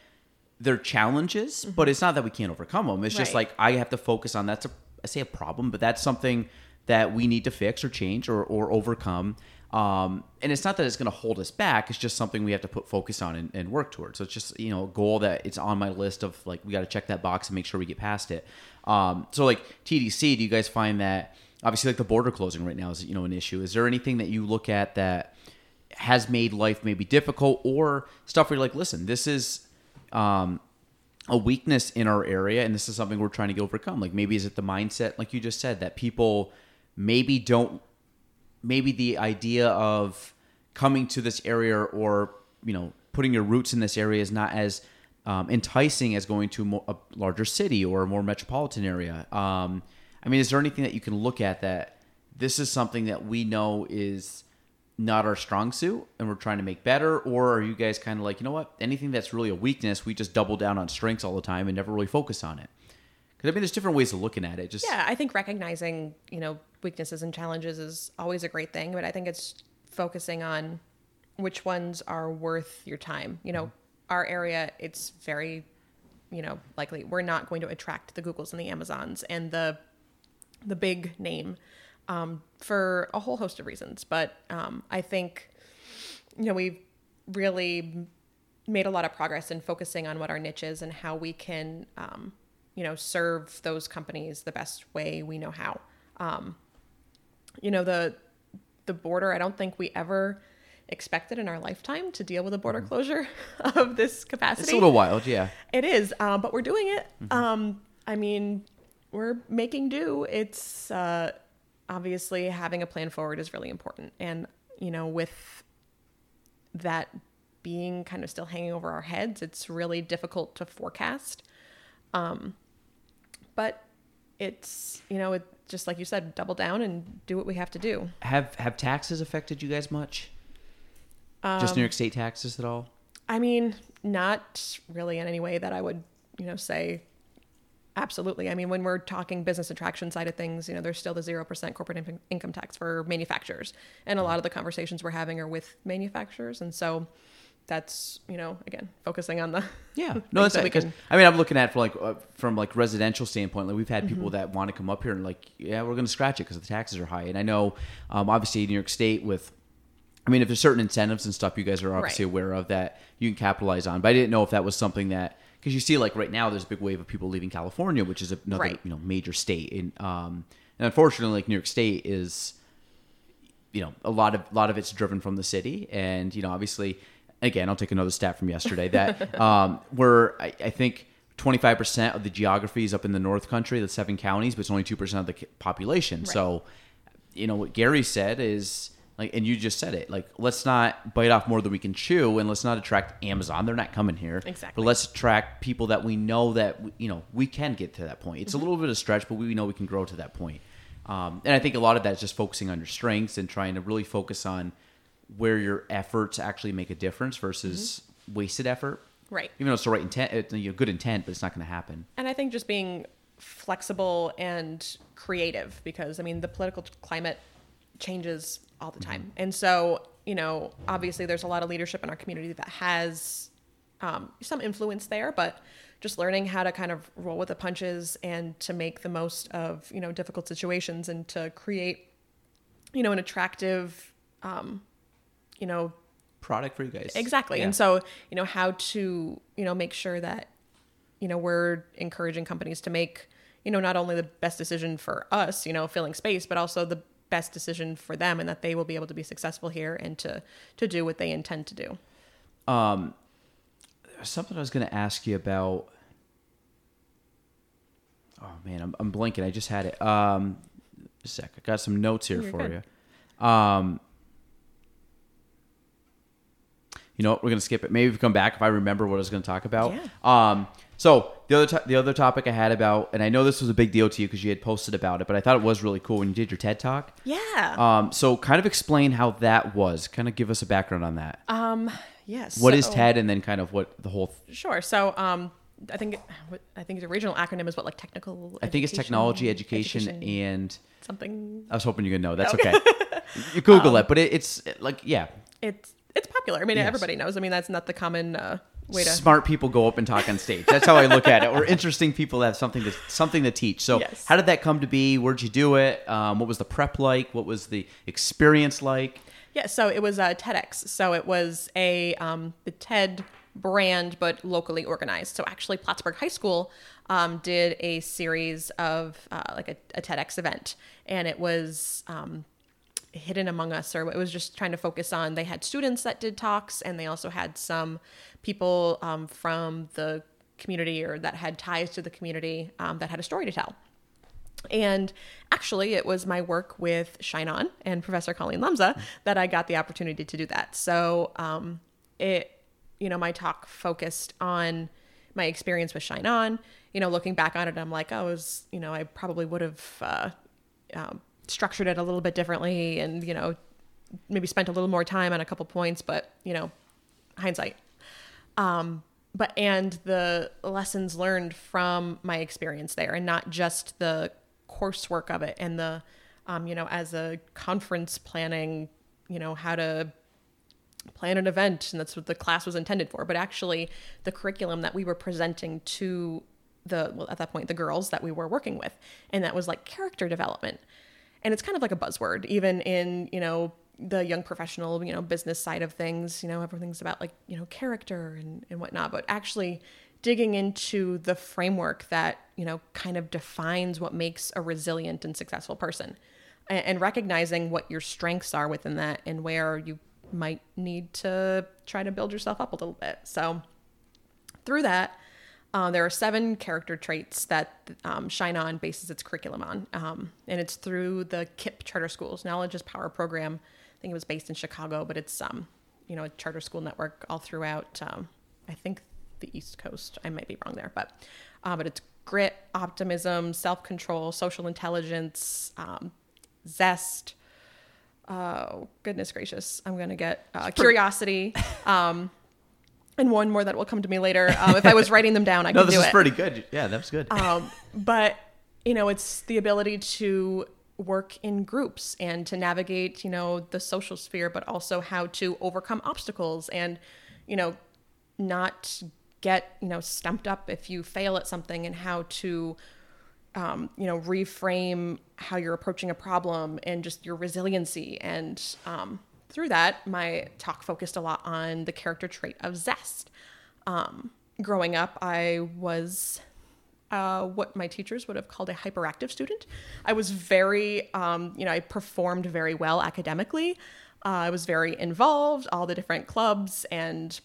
they're challenges, but it's not that we can't overcome them. It's just like I have to focus on that's a I say a problem, but that's something that we need to fix or change or, or overcome. Um, and it's not that it's going to hold us back. It's just something we have to put focus on and, and work towards. So it's just you know a goal that it's on my list of like we got to check that box and make sure we get past it. Um, so like TDC, do you guys find that obviously like the border closing right now is you know an issue? Is there anything that you look at that has made life maybe difficult or stuff where you're like, listen, this is um, a weakness in our area and this is something we're trying to overcome like maybe is it the mindset like you just said that people maybe don't maybe the idea of coming to this area or you know putting your roots in this area is not as um, enticing as going to a, larger city or a more metropolitan area um, i mean is there anything that you can look at that this is something that we know is not our strong suit and we're trying to make better? Or are you guys kind of like you know what? Anything that's really a weakness we just double down on strengths all the time and never really focus on it. Because i mean there's different ways of looking at it just Yeah, I think recognizing, you know, weaknesses and challenges is always a great thing, but I think it's focusing on which ones are worth your time. You know, mm-hmm. our area, it's very, you know, likely we're not going to attract the Googles and the Amazons and the the big name um, for a whole host of reasons. But um, I think, you know, we've really made a lot of progress in focusing on what our niche is and how we can, um, you know, serve those companies the best way we know how. Um, you know, the the border. I don't think we ever expected in our lifetime to deal with a border closure of this capacity. it's a little wild yeah It is, um, but we're doing it. Um, I mean, we're making do. It's uh, obviously having a plan forward is really important, and you know, with that being kind of still hanging over our heads, it's really difficult to forecast. Um, but it's you know, it just like you said, double down and do what we have to do. have have taxes affected you guys much Um, just new york state taxes at all I mean, not really in any way that I would, you know, say absolutely. I mean, when we're talking business attraction side of things, you know, there's still the 0% corporate in- income tax for manufacturers. And a lot of the conversations we're having are with manufacturers. And so that's you know again focusing on the Yeah, no, that's that because can- I mean I'm looking at for like uh, from like residential standpoint. Like we've had Mm-hmm. people that want to come up here and like, yeah, we're going to scratch it because the taxes are high. And I know, um, obviously, New York State with, I mean, if there's certain incentives and stuff you guys are obviously Right. aware of that you can capitalize on. But I didn't know if that was something that because you see like right now there's a big wave of people leaving California, which is another Right. you know major state. And um, and unfortunately, like New York State is you know a lot of a lot of it's driven from the city and you know obviously again i'll take another stat from yesterday that um we're I, I think 25% of the geography is up in the north country the seven counties but it's only 2% of the population so you know what gary said is like and you just said it like let's not bite off more than we can chew and let's not attract amazon they're not coming here Exactly. but let's attract people that we know that you know we can get to that point it's a little bit of stretch but we know we can grow to that point um, and I think a lot of that is just focusing on your strengths and trying to really focus on where your efforts actually make a difference versus wasted effort. Right. Even though it's the right intent, it's you know, good intent, but it's not going to happen. And I think just being flexible and creative because I mean the political climate changes all the time. And so, you know, obviously there's a lot of leadership in our community that has um, some influence there, but just learning how to kind of roll with the punches and to make the most of, you know, difficult situations and to create, you know, an attractive, um, you know, Product for you guys. Exactly. Yeah. And so, you know, how to, you know, make sure that, you know, we're encouraging companies to make, you know, not only the best decision for us, you know, filling space, but also the best decision for them and that they will be able to be successful here and to to do what they intend to do. Um, something I was going to ask you about. Oh man, I'm, I'm blanking. I just had it. Um, a sec. I got some notes here You're for good. you. Um, you know what? We're gonna skip it. Maybe we come back if I remember what I was gonna talk about. Yeah. Um, so the other to- the other topic I had about, and I know this was a big deal to you because you had posted about it, but I thought it was really cool when you did your TED talk. Yeah. Um, so kind of explain how that was. Kind of give us a background on that. Um yes. What is so- TED, and then kind of what the whole Sure. So, um I think I think the original acronym is what like technical I think it's technology, education, and something I was hoping you could know. That's okay. you Google Um, it, but it, it's like yeah, it's it's popular. I mean, Yes. everybody knows. I mean, that's not the common uh, way to smart people go up and talk on stage. That's how I look at it. Or interesting people that have something to something to teach. So Yes. how did that come to be? Where'd you do it? Um, what was the prep like? What was the experience like? Yeah, so it was a TEDx. So it was a um, the TED brand, but locally organized. So actually, Plattsburgh High School um, did a series of uh, like a, a TEDx event, and it was um, hidden among us, or it was just trying to focus on. They had students that did talks, and they also had some people um, from the community or that had ties to the community um, that had a story to tell. And actually, it was my work with Shine On and Professor Colleen Lemza that I got the opportunity to do that. So, um, it, you know, my talk focused on my experience with Shine On. You know, looking back on it, I'm like, oh, it was, you know, I probably would have uh, um, structured it a little bit differently and, you know, maybe spent a little more time on a couple points, but, you know, hindsight. Um, but and the lessons learned from my experience there and not just the coursework of it and the um, you know as a conference planning you know how to plan an event and that's what the class was intended for but actually the curriculum that we were presenting to the well at that point the girls that we were working with. And that was like character development and it's kind of like a buzzword even in you know the young professional you know business side of things you know everything's about like you know character and, and whatnot. But actually digging into the framework that you know kind of defines what makes a resilient and successful person and, and recognizing what your strengths are within that and where you might need to try to build yourself up a little bit. So through that, uh, there are seven character traits that um, Shine On bases its curriculum on, um, and it's through the KIPP Charter Schools Knowledge is Power program. I think it was based in Chicago, but it's um, you know a charter school network all throughout. Um, I think the East Coast. I might be wrong there, but uh, but it's grit, optimism, self control, social intelligence, um, zest. Oh goodness gracious! I'm gonna get uh, curiosity. And one more that will come to me later. Um, if I was writing them down, I No, could this do is pretty good. Yeah, that was good. Um, but you know, it's the ability to work in groups and to navigate, you know, the social sphere, but also how to overcome obstacles and you know, not get, you know, stumped up if you fail at something and how to, um, you know, reframe how you're approaching a problem and just your resiliency. And um, through that, my talk focused a lot on the character trait of zest. Um, growing up, I was uh, what my teachers would have called a hyperactive student. I was very, um, you know, I performed very well academically. Uh, I was very involved, all the different clubs, and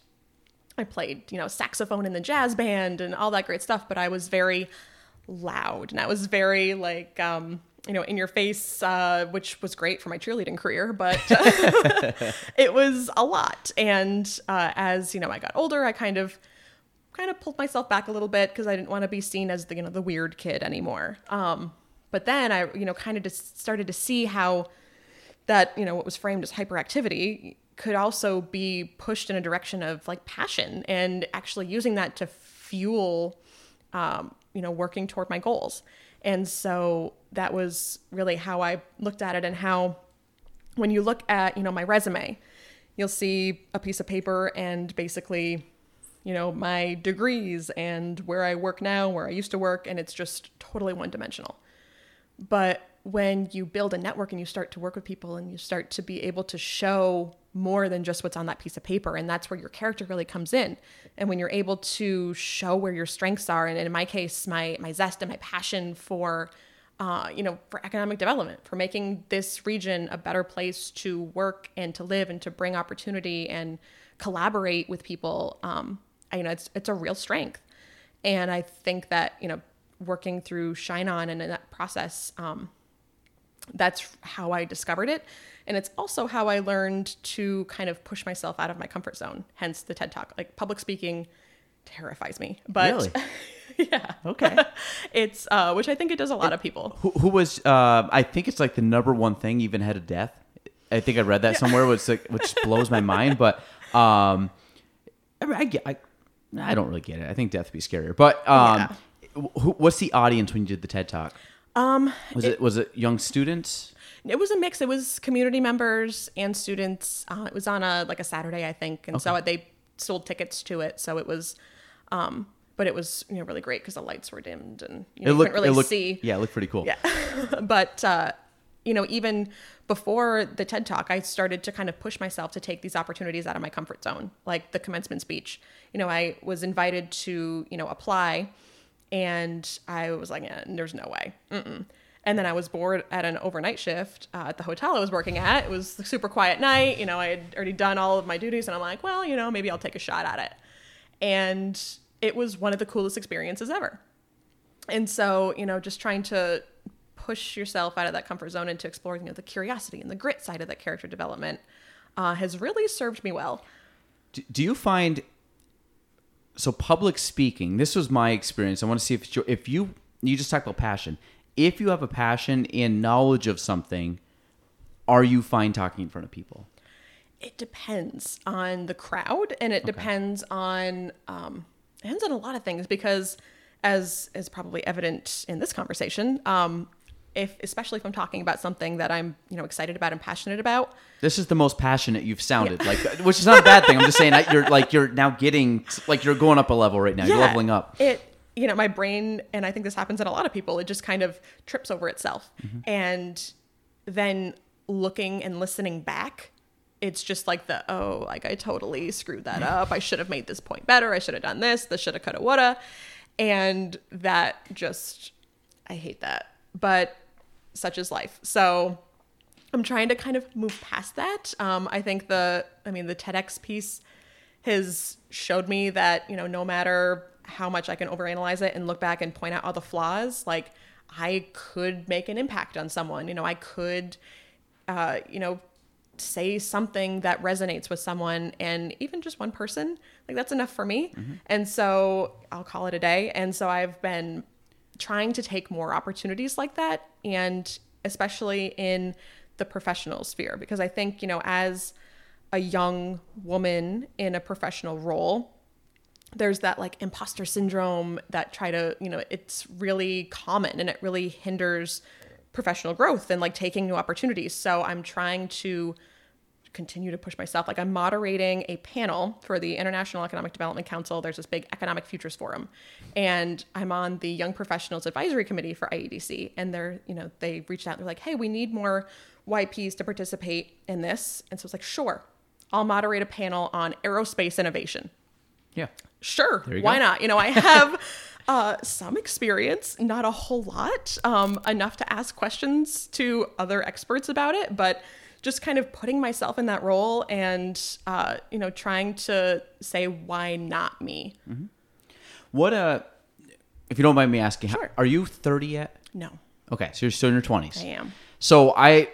I played, you know, saxophone in the jazz band and all that great stuff. But I was very loud, and I was very like, um, you know, in your face, uh, which was great for my cheerleading career, but it was a lot. And uh, as you know, I got older, I kind of kind of pulled myself back a little bit because I didn't want to be seen as the you know the weird kid anymore. Um, but then I you know kind of just started to see how that you know what was framed as hyperactivity could also be pushed in a direction of like passion and actually using that to fuel um, you know working toward my goals. And so that was really how I looked at it and how when you look at you know my resume, you'll see a piece of paper and basically you know, my degrees and where I work now, where I used to work, and it's just totally one dimensional. But when you build a network and you start to work with people and you start to be able to show more than just what's on that piece of paper, and that's where your character really comes in. And when you're able to show where your strengths are, and in my case, my my zest and my passion for uh, you know, for economic development, for making this region a better place to work and to live and to bring opportunity and collaborate with people. Um, you know, it's it's a real strength. And I think that you know, working through Shine On and in that process, um, that's how I discovered it, and it's also how I learned to kind of push myself out of my comfort zone. Hence the TED Talk. Like public speaking terrifies me, but Really? yeah, Okay. it's uh, which I think it does a lot of people. Who, who was? Uh, I think it's like the number one thing, even ahead of death. I think I read that somewhere, which like, which blows my mind. But um, I, mean, I get. I, I don't really get it. I think death would be scarier. But um, who, what's the audience when you did the TED Talk? Um, Was it, was it young students? It was a mix. It was community members and students. Uh, it was on a like a Saturday, I think, and so they sold tickets to it. So it was, um, but it was you know really great because the lights were dimmed and you, know, you couldn't really it looked, see. Yeah, it looked pretty cool. Yeah. but uh, you know, even before the TED Talk, I started to kind of push myself to take these opportunities out of my comfort zone, like the commencement speech. You know, I was invited to you know apply, and I was like, eh, "There's no way." Mm-mm. And then I was bored at an overnight shift uh, at the hotel I was working at. It was a super quiet night. You know, I had already done all of my duties, and I'm like, well, you know, maybe I'll take a shot at it. And it was one of the coolest experiences ever. And so, you know, just trying to push yourself out of that comfort zone into exploring you know, the curiosity and the grit side of that character development uh, has really served me well. Do, do you find so public speaking? This was my experience. I want to see if your- if you you just talked about passion. If you have a passion and knowledge of something, are you fine talking in front of people? It depends on the crowd, and it depends on um, it depends on a lot of things because, as is probably evident in this conversation, um, if especially if I'm talking about something that I'm you know excited about and passionate about, This is the most passionate you've sounded, like, which is not a bad thing. I'm just saying that you're like you're now getting like you're going up a level right now. You're leveling up. It, you know, my brain, and I think this happens in a lot of people, it just kind of trips over itself. Mm-hmm. And then looking and listening back, it's just like the, oh, like I totally screwed that up. I should have made this point better. I should have done this. This shoulda, coulda, woulda. And that just, I hate that. But such is life. So I'm trying to kind of move past that. Um, I think the, I mean, the TEDx piece has showed me that, you know, no matter how much I can overanalyze it and look back and point out all the flaws, like I could make an impact on someone. You know, I could, uh, you know, say something that resonates with someone and even just one person, like that's enough for me. And so I'll call it a day. And so I've been trying to take more opportunities like that and especially in the professional sphere because I think, you know, as a young woman in a professional role, there's that like imposter syndrome that try to, you know, it's really common and it really hinders professional growth and like taking new opportunities. So I'm trying to continue to push myself. Like I'm moderating a panel for the International Economic Development Council. There's this big economic futures forum, and I'm on the Young Professionals Advisory Committee for IEDC. And they're, you know, they reached out. They're like, "Hey, we need more YPs to participate in this." And so it's like, "Sure, I'll moderate a panel on aerospace innovation." Yeah. Sure, why go. not? You know, I have. Uh, some experience, not a whole lot, um, enough to ask questions to other experts about it, but just kind of putting myself in that role and uh, you know trying to say why not me What uh, if you don't mind me asking, Sure. are you 30 yet? no Okay, so you're still in your 20s. i am So I,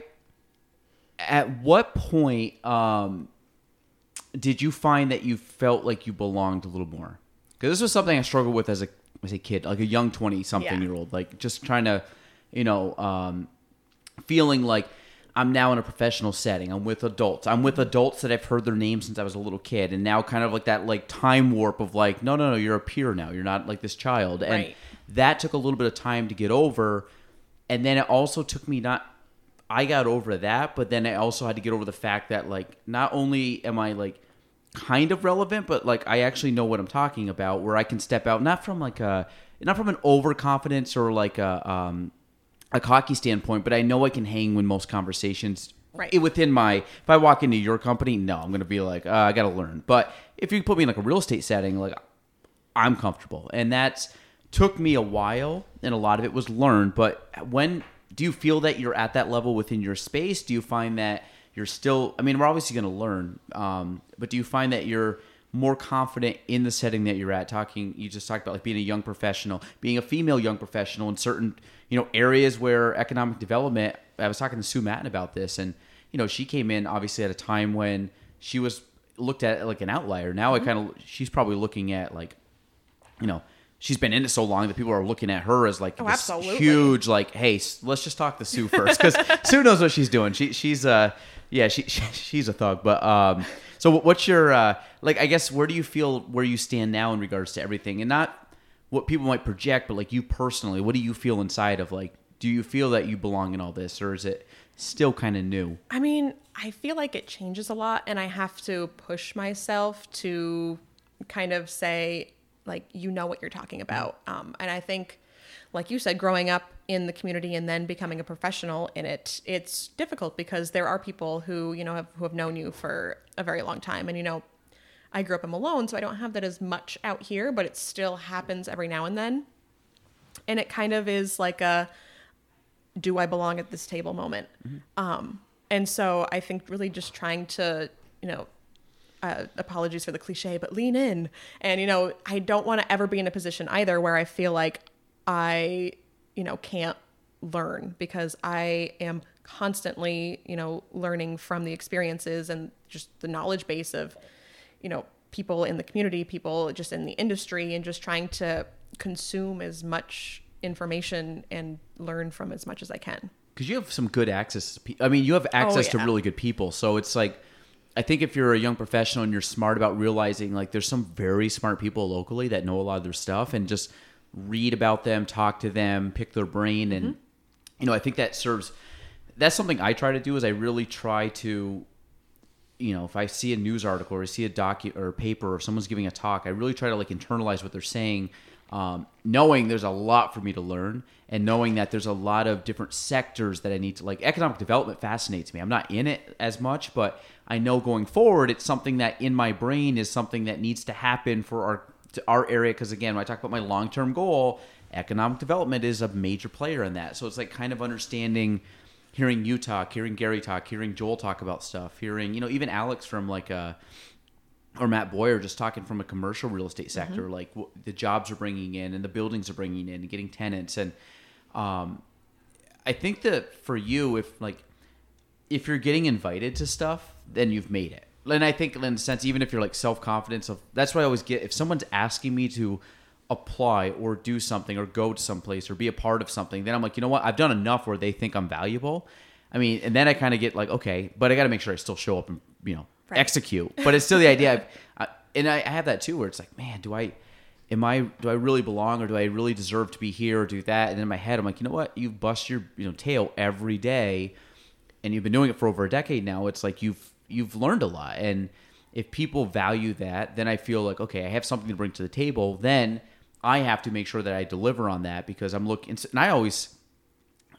at what point um, did you find that you felt like you belonged a little more? Because this was something I struggled with as a as a kid, like a young 20 something Yeah. year old, like just trying to, you know, um, feeling like I'm now in a professional setting. I'm with adults. I'm with adults that I've heard their names since I was a little kid, and now kind of like that like time warp of like, no, no, no, you're a peer now. You're not like this child, and Right. that took a little bit of time to get over. And then it also took me not. I got over that, but then I also had to get over the fact that like not only am I like kind of relevant, but like I actually know what I'm talking about, where I can step out not from like a not from an overconfidence or like a um a cocky standpoint, but I know I can hang when most conversations Right. within my if I walk into your company, no, I'm gonna be like, uh, I gotta learn. But if you put me in like a real estate setting, like I'm comfortable. And that's took me a while and a lot of it was learned. But when do you feel that you're at that level within your space? Do you find that you're still I mean, we're obviously gonna learn. Um, but do you find that you're more confident in the setting that you're at talking you just talked about like being a young professional being a female young professional in certain you know areas where economic development i was talking to sue Matton about this and you know she came in obviously at a time when she was looked at like an outlier now Mm-hmm. i kind of she's probably looking at like you know she's been in it so long that people are looking at her as like Oh, this absolutely. huge like hey let's just talk to sue first because sue knows what she's doing. She she's uh yeah she, she she's a thug. But um so what's your uh like i guess where do you feel where you stand now in regards to everything? And not what people might project but like you personally what do you feel inside of like do you feel that you belong in all this or is it still kind of new? I mean, I feel like it changes a lot, and I have to push myself to kind of say, like, you know what you're talking about. Um, and I think, like you said, growing up in the community and then becoming a professional in it, it's difficult because there are people who, you know, have, who have known you for a very long time. And, you know, I grew up in Malone, so I don't have that as much out here, but it still happens every now and then. And it kind of is like a, do I belong at this table moment? Um, and so I think really just trying to, you know, uh, apologies for the cliche, but lean in. And, you know, I don't want to ever be in a position either where I feel like I, you know, can't learn because I am constantly, you know, learning from the experiences and just the knowledge base of, you know, people in the community, people just in the industry, and just trying to consume as much information and learn from as much as I can. because you have some good access. To pe- I mean, you have access to yeah. really good people. So it's like, I think if you're a young professional and you're smart about realizing like there's some very smart people locally that know a lot of their stuff, and just read about them, talk to them, pick their brain, and mm-hmm. you know, I think that serves. That's something I try to do. Is I really try to you know, if I see a news article or I see a docu or a paper or someone's giving a talk, I really try to like internalize what they're saying, um, knowing there's a lot for me to learn and knowing that there's a lot of different sectors that I need to like. Economic development fascinates me. I'm not in it as much, but I know going forward, it's something that in my brain is something that needs to happen for our our area. Because again, when I talk about my long term goal, economic development is a major player in that. So it's like kind of understanding hearing you talk, hearing Gary talk, hearing Joel talk about stuff, hearing you know even Alex from like a or Matt Boyer just talking from a commercial real estate sector, like what the jobs are bringing in and the buildings are bringing in and getting tenants and um, I think that for you, if like if you're getting invited to stuff, then you've made it. And I think in a sense, even if you're like self confidence of that's what I always get. If someone's asking me to apply or do something or go to someplace or be a part of something, then I'm like, you know what? I've done enough where they think I'm valuable. I mean, and then I kind of get like, okay, but I got to make sure I still show up and you know Right. execute. But it's still the idea. Of, I, uh, and I, I have that too, where it's like, man, do I? Am I do I really belong or do I really deserve to be here or do that? And in my head, I'm like, you know what? You bust your you know tail every day, and you've been doing it for over a decade now. It's like you've you've learned a lot and if people value that then i feel like okay i have something to bring to the table then i have to make sure that i deliver on that because i'm looking and i always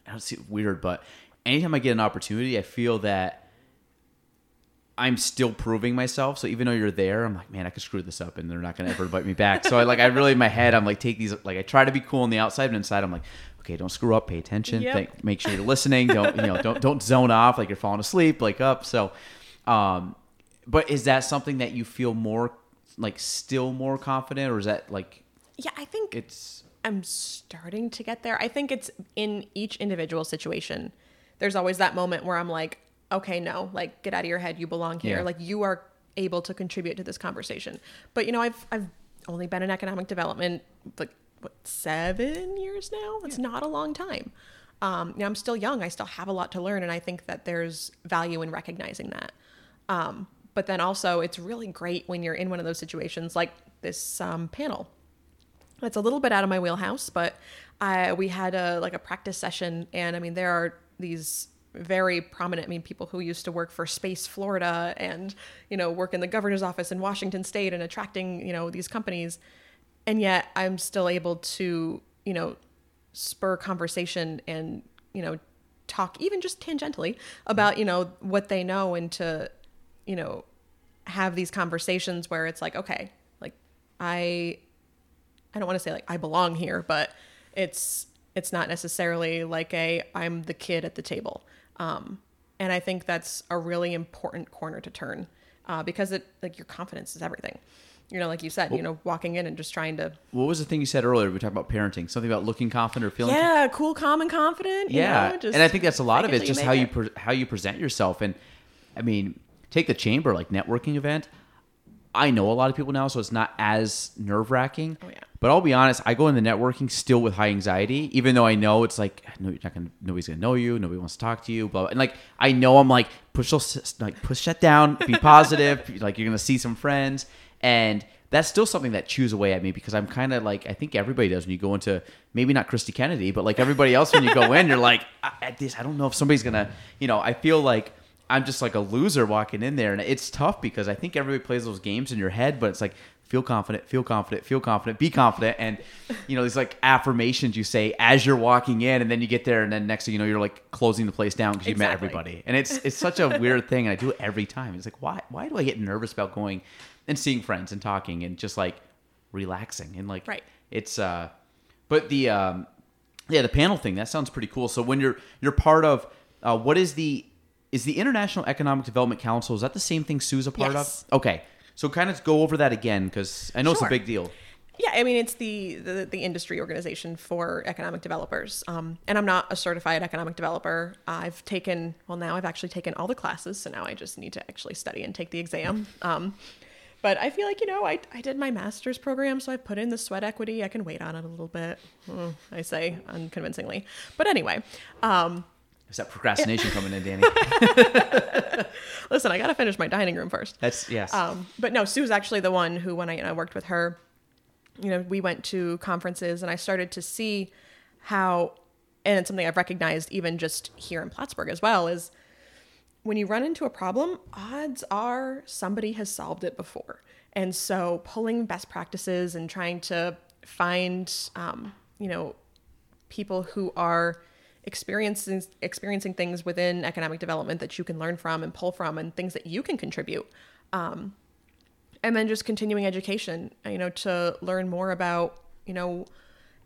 i don't see weird but anytime i get an opportunity i feel that I'm still proving myself. So even though you're there, I'm like, man, I could screw this up, and they're not gonna ever invite me back. So I like, I really in my head, I'm like, take these, like, I try to be cool on the outside, but inside, I'm like, okay, don't screw up, pay attention, Yep. think, make sure you're listening, don't you know, don't don't zone off, like you're falling asleep, like up. So, um, but is that something that you feel more like still more confident, or is that like Yeah, I think it's I'm starting to get there. I think it's in each individual situation. There's always that moment where I'm like, okay, no, like get out of your head. You belong here. Yeah. Like you are able to contribute to this conversation. But you know, I've I've only been in economic development like what seven years now. That's not a long time. Um, you know, I'm still young. I still have a lot to learn, and I think that there's value in recognizing that. Um, but then also, it's really great when you're in one of those situations like this um, panel it's a little bit out of my wheelhouse, but I, we had a like a practice session, and I mean there are these very prominent, I mean people who used to work for Space Florida and you know work in the governor's office in Washington State and attracting you know these companies, and yet I'm still able to you know spur conversation and you know talk even just tangentially about you know what they know and to you know have these conversations where it's like okay like I I don't want to say like I belong here, but it's it's not necessarily like a I'm the kid at the table. Um, and I think that's a really important corner to turn uh, because it like your confidence is everything. You know, like you said, you know, walking in and just trying to what was the thing you said earlier? We talked about parenting, something about looking confident or feeling yeah, cool, calm, and confident. you yeah know, just and i think that's a lot of it just how you pre- how you present yourself and i mean take the chamber like networking event i know a lot of people now so it's not as nerve-wracking Oh, yeah. but i'll be honest i go into networking still with high anxiety even though i know it's like no you're not gonna nobody's gonna know you nobody wants to talk to you blah, blah. and like i know i'm like push those like push that down be positive like you're gonna see some friends and that's still something that chews away at me because I'm kind of like I think everybody does when you go into maybe not Christy Kennedy, but like everybody else when you go in, you're like I, at this I don't know if somebody's gonna you know I feel like I'm just like a loser walking in there, and it's tough because I think everybody plays those games in your head, but it's like feel confident, feel confident, feel confident, be confident, and you know these like affirmations you say as you're walking in, and then you get there, and then next thing you know you're like closing the place down because you met everybody, and it's it's such a weird thing, and I do it every time. It's like why why do I get nervous about going and seeing friends and talking and just like relaxing and like Right. it's uh but the um yeah the panel thing that sounds pretty cool so when you're you're part of uh what is the is the international economic development council is that the same thing sue's a part Yes. of okay so kind of go over that again because i know it's a big deal Yeah, I mean it's the, the the industry organization for economic developers, um, and I'm not a certified economic developer. I've taken well now I've actually taken all the classes, so now I just need to actually study and take the exam. Um, but I feel like you know I I did my master's program, so I put in the sweat equity. I can wait on it a little bit. Mm, I say unconvincingly, but anyway. Um, is that procrastination coming in Dani listen, I got to finish my dining room first. that's yes Um, but no, Sue's actually the one who, when I, you know, I worked with her, you know, we went to conferences and I started to see how, and it's something I've recognized even just here in Plattsburgh as well, is when you run into a problem, odds are somebody has solved it before. And so pulling best practices and trying to find, um, you know, people who are experiencing experiencing things within economic development that you can learn from and pull from and things that you can contribute. Um, and then just continuing education you know to learn more about you know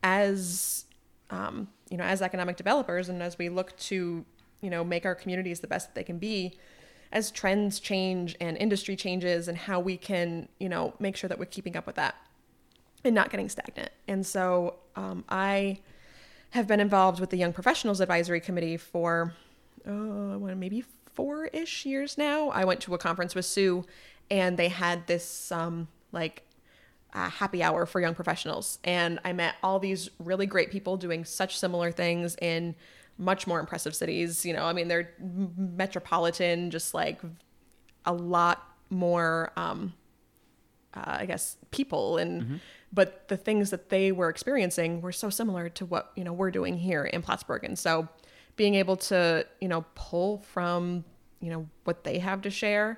as um, you know as economic developers and as we look to you know make our communities the best that they can be as trends change and industry changes and how we can you know make sure that we're keeping up with that and not getting stagnant. And so um, i have been involved with the Young Professionals Advisory Committee for uh, maybe four ish years now. I went to a conference with Sue, and they had this um, like uh, happy hour for young professionals, and I met all these really great people doing such similar things in much more impressive cities. You know, I mean, they're metropolitan, just like a lot more. Um, uh, I guess people and but the things that they were experiencing were so similar to what you know we're doing here in Plattsburgh and so being able to you know pull from you know what they have to share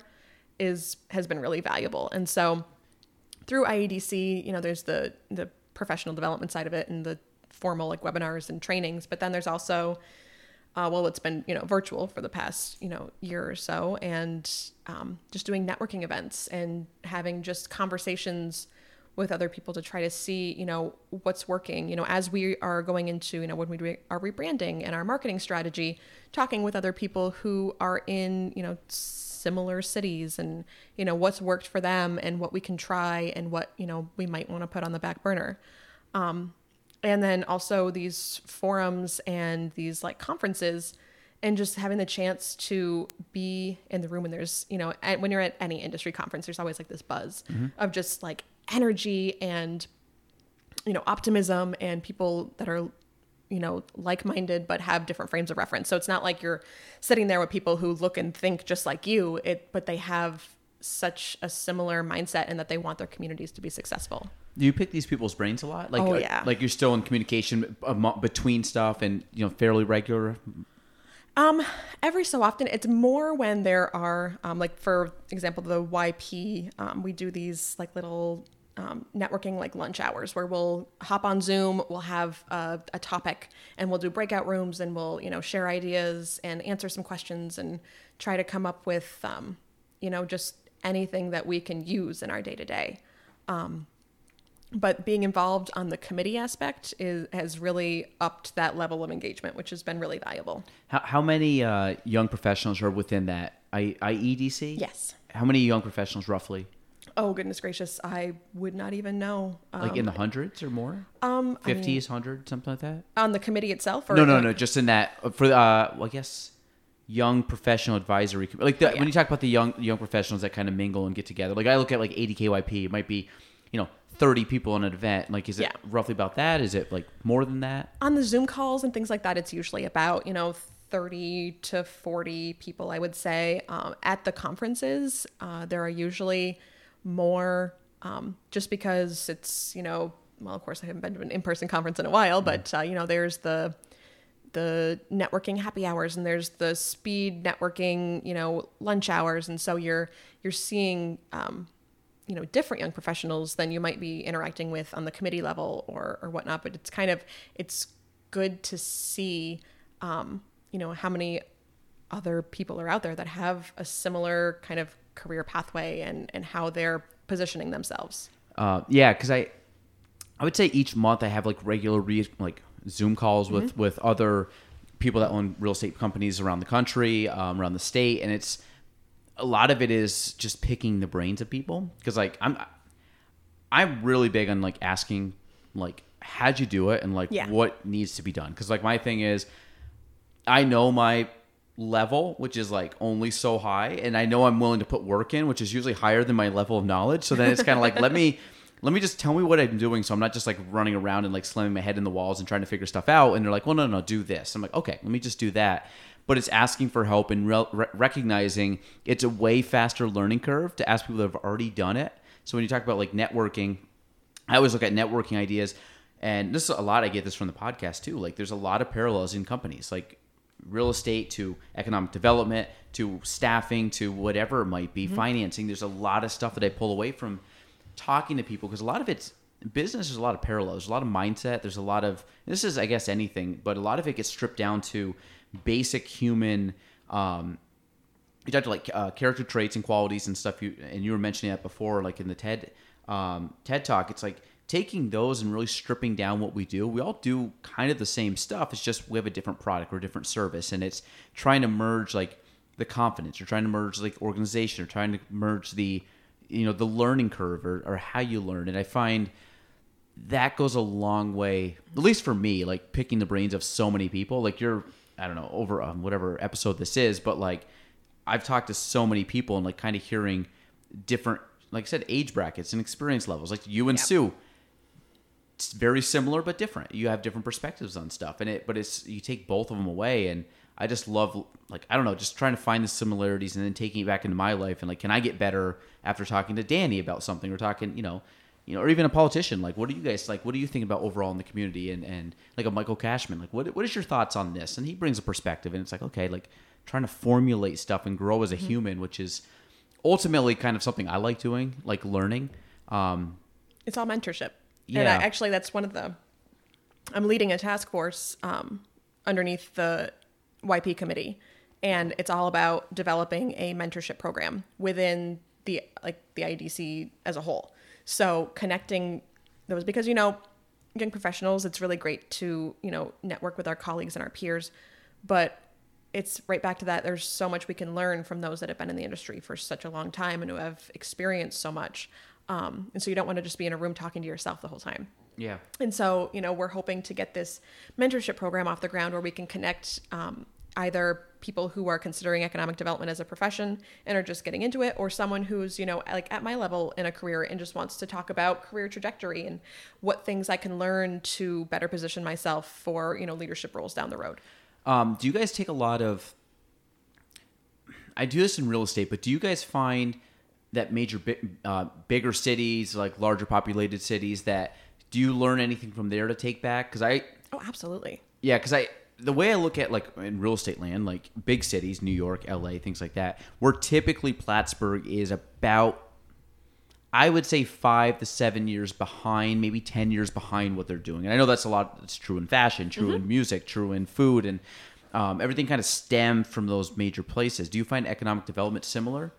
is has been really valuable. And so through IEDC, you know, there's the the professional development side of it and the formal like webinars and trainings, but then there's also uh, well, it's been you know virtual for the past you know year or so, and um, just doing networking events and having just conversations with other people to try to see you know what's working. You know, as we are going into you know when we do our rebranding and our marketing strategy, talking with other people who are in you know similar cities and you know what's worked for them and what we can try and what you know we might want to put on the back burner. Um, and then also these forums and these like conferences and just having the chance to be in the room when there's you know when you're at any industry conference there's always like this buzz mm-hmm. of just like energy and you know optimism and people that are you know like-minded but have different frames of reference so it's not like you're sitting there with people who look and think just like you it but they have such a similar mindset and that they want their communities to be successful do you pick these people's brains a lot? Like, oh, uh, yeah. like you're still in communication between stuff and you know fairly regular. Um, every so often, it's more when there are um, like for example the YP. Um, we do these like little um, networking like lunch hours where we'll hop on Zoom, we'll have a, a, topic, and we'll do breakout rooms, and we'll you know share ideas and answer some questions and try to come up with um, you know just anything that we can use in our day to day but being involved on the committee aspect is has really upped that level of engagement, which has been really valuable. How, how many uh, young professionals are within that I, IEDC? Yes. How many young professionals roughly? Oh goodness gracious, I would not even know. Um, like in the hundreds or more? Um, fifties, hundred, something like that. On the committee itself, or no, no, like, no, just in that uh, for uh, well, I guess young professional advisory like the, oh, yeah. when you talk about the young young professionals that kind of mingle and get together. Like I look at like ADKYP, it might be you know 30 people in an event like is it yeah. roughly about that is it like more than that on the zoom calls and things like that it's usually about you know 30 to 40 people i would say um, at the conferences uh, there are usually more um, just because it's you know well of course i haven't been to an in-person conference in a while mm-hmm. but uh, you know there's the the networking happy hours and there's the speed networking you know lunch hours and so you're you're seeing um, you know different young professionals than you might be interacting with on the committee level or or whatnot but it's kind of it's good to see um, you know how many other people are out there that have a similar kind of career pathway and and how they're positioning themselves uh, yeah because i i would say each month i have like regular re- like zoom calls with mm-hmm. with other people that own real estate companies around the country um, around the state and it's a lot of it is just picking the brains of people because like I'm I'm really big on like asking like how'd you do it and like yeah. what needs to be done because like my thing is I know my level which is like only so high and I know I'm willing to put work in which is usually higher than my level of knowledge so then it's kind of like let me let me just tell me what I'm doing so I'm not just like running around and like slamming my head in the walls and trying to figure stuff out and they're like well no no, do this I'm like okay let me just do that but it's asking for help and re- recognizing it's a way faster learning curve to ask people that have already done it. So when you talk about like networking, I always look at networking ideas, and this is a lot. I get this from the podcast too. Like there's a lot of parallels in companies, like real estate to economic development to staffing to whatever it might be, mm-hmm. financing. There's a lot of stuff that I pull away from talking to people because a lot of it's business. There's a lot of parallels. There's a lot of mindset. There's a lot of this is I guess anything, but a lot of it gets stripped down to basic human um, you talked to like uh, character traits and qualities and stuff you and you were mentioning that before like in the ted um, ted talk it's like taking those and really stripping down what we do we all do kind of the same stuff it's just we have a different product or a different service and it's trying to merge like the confidence you're trying to merge like organization or trying to merge the you know the learning curve or, or how you learn and i find that goes a long way at least for me like picking the brains of so many people like you're I don't know over um, whatever episode this is, but like I've talked to so many people and like kind of hearing different, like I said, age brackets and experience levels. Like you and yep. Sue, it's very similar but different. You have different perspectives on stuff, and it but it's you take both of them away, and I just love like I don't know, just trying to find the similarities and then taking it back into my life and like can I get better after talking to Dani about something or talking, you know, you know, or even a politician. Like, what do you guys like? What do you think about overall in the community? And and like a Michael Cashman, like, what what is your thoughts on this? And he brings a perspective, and it's like, okay, like trying to formulate stuff and grow as Mm-hmm. a human, which is ultimately kind of something I like doing, like learning. Um, It's all mentorship. And Yeah. I, actually, that's one of the. I'm leading a task force um, underneath the YP committee, and it's all about developing a mentorship program within the like the IDC as a whole. So connecting those because you know, young professionals, it's really great to you know network with our colleagues and our peers, but it's right back to that. There's so much we can learn from those that have been in the industry for such a long time and who have experienced so much. Um, and so you don't want to just be in a room talking to yourself the whole time. yeah. And so, you know, we're hoping to get this mentorship program off the ground where we can connect um, either people who are considering economic development as a profession and are just getting into it, or someone who's, you know, like at my level in a career and just wants to talk about career trajectory and what things I can learn to better position myself for, you know, leadership roles down the road. Um, do you guys take a lot of? I do this in real estate, but do you guys find that major, uh, bigger cities, like larger populated cities, that do you learn anything from there to take back? Because I, Oh, absolutely. yeah, because I, the way I look at like in real estate land, like big cities, New York, L.A., things like that, where typically Plattsburgh is about I would say five to seven years behind, maybe 10 years behind what they're doing. And I know that's a lot, it's true in fashion, true in music, true in food, and um, everything kind of stemmed from those major places. Do you find economic development similar?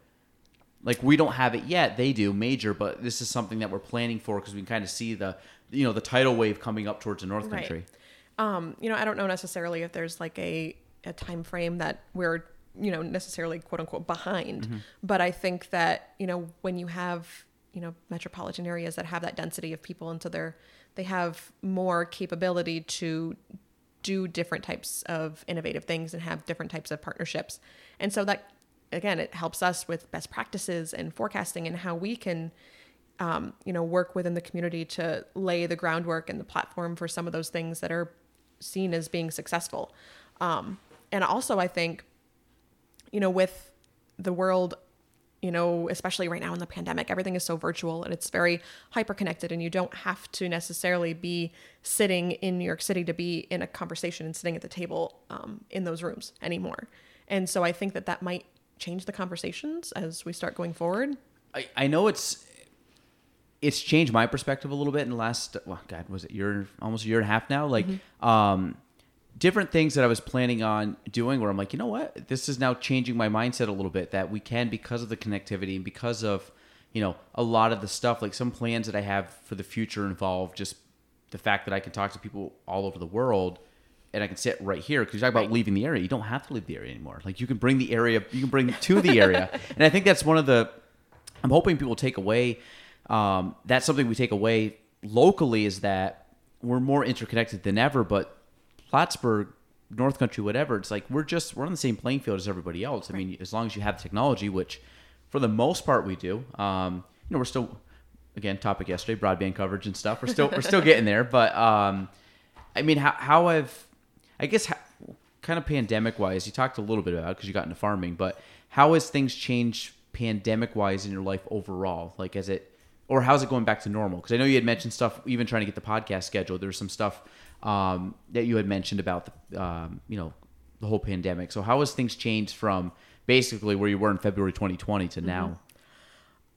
Like we don't have it yet, they do major, but this is something that we're planning for because we can kind of see the, you know, the tidal wave coming up towards the North Right. Country. Um, you know, I don't know necessarily if there's like a, a time frame that we're, you know, necessarily quote unquote behind. But I think that, you know, when you have, you know, metropolitan areas that have that density of people and so they're they have more capability to do different types of innovative things and have different types of partnerships. And so that again, it helps us with best practices and forecasting and how we can um, you know, work within the community to lay the groundwork and the platform for some of those things that are seen as being successful. Um, and also, I think, you know, with the world, you know, especially right now in the pandemic, everything is so virtual and it's very hyper connected, and you don't have to necessarily be sitting in New York City to be in a conversation and sitting at the table um, in those rooms anymore. And so I think that that might change the conversations as we start going forward. I, I know it's it's changed my perspective a little bit in the last well god was it year almost a year and a half now? Like um different things that i was planning on doing where i'm like you know what? This is now changing my mindset a little bit that we can because of the connectivity and because of you know a lot of the stuff like some plans that i have for the future involve just the fact that i can talk to people all over the world and I can sit right here because you talk about Right. leaving the area. You don't have to leave the area anymore. Like you can bring the area, you can bring to the area, and I think that's one of the. I'm hoping people take away. Um, that's something we take away locally is that we're more interconnected than ever. But Plattsburgh, North Country, whatever, it's like we're just we're on the same playing field as everybody else. I mean, as long as you have technology, which for the most part we do. Um, you know, we're still again topic yesterday, broadband coverage and stuff. We're still we're still getting there, but um, I mean, how how have I guess how, kind of pandemic wise, you talked a little bit about because you got into farming, but how has things changed pandemic wise in your life overall? Like, as it or how's it going back to normal? Because I know you had mentioned stuff, even trying to get the podcast scheduled. There's some stuff um, that you had mentioned about the um, you know the whole pandemic. So how has things changed from basically where you were in February 2020 to now?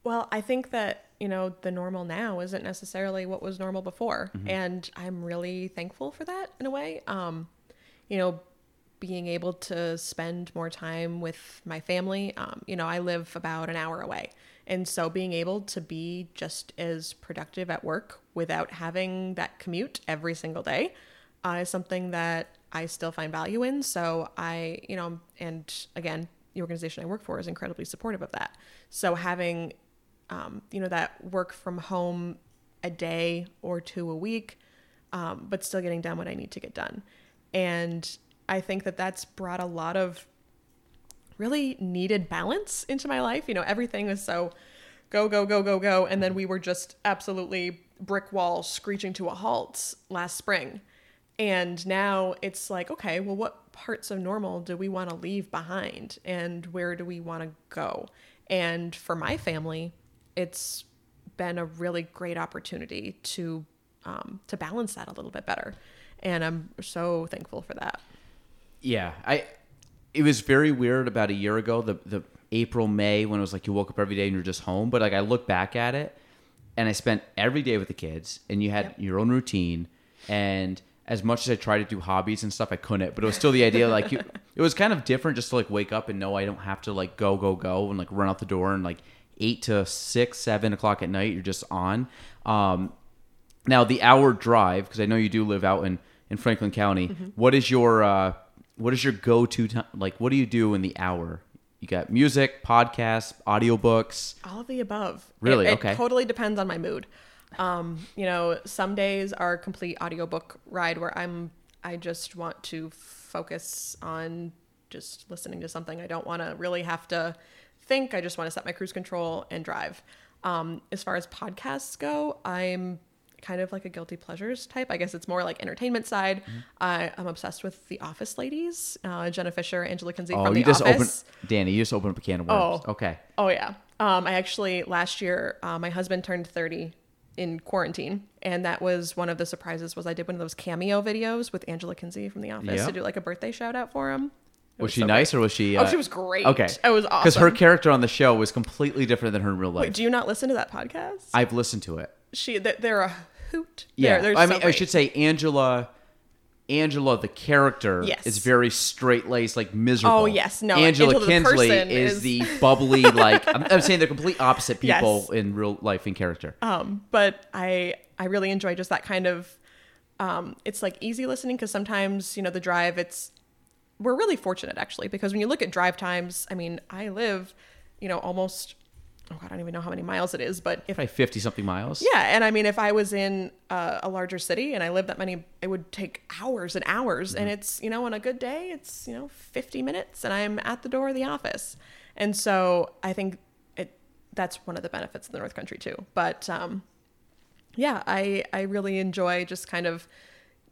Well, I think that, you know, the normal now isn't necessarily what was normal before. And I'm really thankful for that in a way. Um, you know, being able to spend more time with my family. Um, you know, I live about an hour away. And so being able to be just as productive at work without having that commute every single day uh, is something that I still find value in. So I, you know, and again, the organization I work for is incredibly supportive of that. So having, um, you know, that work from home a day or two a week, um, but still getting done what I need to get done. And I think that that's brought a lot of really needed balance into my life. You know, everything was so go, go, go, go, go. And then we were just absolutely brick wall screeching to a halt last spring. And now it's like, okay, well, what parts of normal do we want to leave behind? And where do we want to go? And for my family, it's been a really great opportunity to um, to balance that a little bit better. And I'm so thankful for that. Yeah, I it was very weird about a year ago, the the April May when it was like you woke up every day and you're just home. But like I look back at it, and I spent every day with the kids, and you had Yep. your own routine, and as much as I tried to do hobbies and stuff, I couldn't. But it was still the idea like you, it was kind of different just to like wake up and know I don't have to like go go go and like run out the door and like eight to six seven o'clock at night you're just on. Um, now the hour drive because I know you do live out in in Franklin County. Mm-hmm. what is your uh, what is your go to time? Like what do you do in the hour? You got music, podcasts, audiobooks. All of the above. Really? It, it Okay. totally depends on my mood. Um, you know, some days are complete audiobook ride where I'm I just want to focus on just listening to something. I don't want to really have to think. I just want to set my cruise control and drive. Um, as far as podcasts go, I'm kind of like a guilty pleasures type. I guess it's more like entertainment side. Mm-hmm. I, I'm obsessed with The Office ladies, uh, Jenna Fischer, Angela Kinsey Oh, from you The just Office. opened Dani. You just opened up a can of worms. Oh. Okay. Oh yeah. Um, I actually last year uh, my husband turned 30 in quarantine, and that was one of the surprises. Was I did one of those cameo videos with Angela Kinsey from The Office Yeah. to do like a birthday shout out for him. It Was she so nice great. or was she? Oh, uh, she was great. Okay. it was awesome. Because her character on the show was completely different than her in real life. Wait, do you not listen to that podcast? I've listened to it. she, they- they're a hoot. Yeah. they're, they're I so mean, I great. should say Angela. Angela, the character, Yes. is very straight laced, like miserable. Oh, yes. No, Angela Angela Kinsey person is, is- the bubbly, like I'm, I'm saying they're complete opposite people Yes. in real life and character. Um, but I I really enjoy just that kind of um, it's like easy listening because sometimes you know the drive it's we're really fortunate actually because when you look at drive times I mean I live you know almost oh god I don't even know how many miles it is but if I fifty something miles. yeah and I mean if I was in uh, a larger city and I lived that many it would take hours and hours and it's you know on a good day it's you know 50 minutes and I'm at the door of the office and so I think it that's one of the benefits of the North Country too but um yeah, I I really enjoy just kind of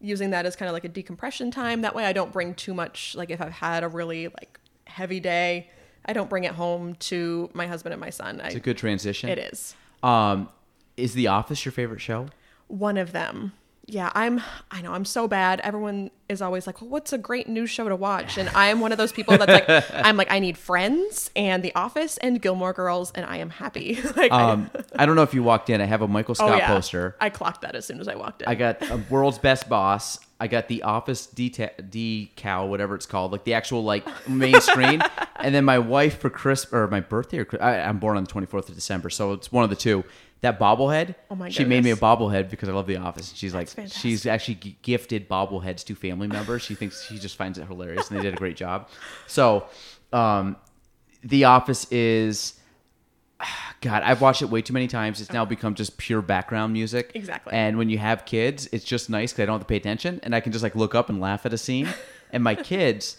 using that as kind of like a decompression time. That way I don't bring too much like if I've had a really like heavy day, I don't bring it home to my husband and my son. It's a good transition. it is. Um, is The Office your favorite show? One of them. Yeah, I'm I know I'm so bad. Everyone is always like, "Well, what's a great new show to watch?" And I am one of those people that's like I'm like I need Friends and The Office and Gilmore Girls and I am happy. like I- Um, I don't know if you walked in. I have a Michael oh Scott yeah. poster. I clocked that as soon as I walked in. I got a world's best boss. I got the office deta- decal, whatever it's called, like the actual like main screen. And then my wife for Christmas or my birthday or I, I'm born on the 24th of December, so it's one of the two. That bobblehead. Oh my She made me a bobblehead because I love the office. She's like, That's she's actually g- gifted bobbleheads to family members. She thinks she just finds it hilarious, and they did a great job. So, um, the office is. God, I've watched it way too many times. It's now become just pure background music. Exactly. And when you have kids, it's just nice because I don't have to pay attention and I can just like look up and laugh at a scene. and my kids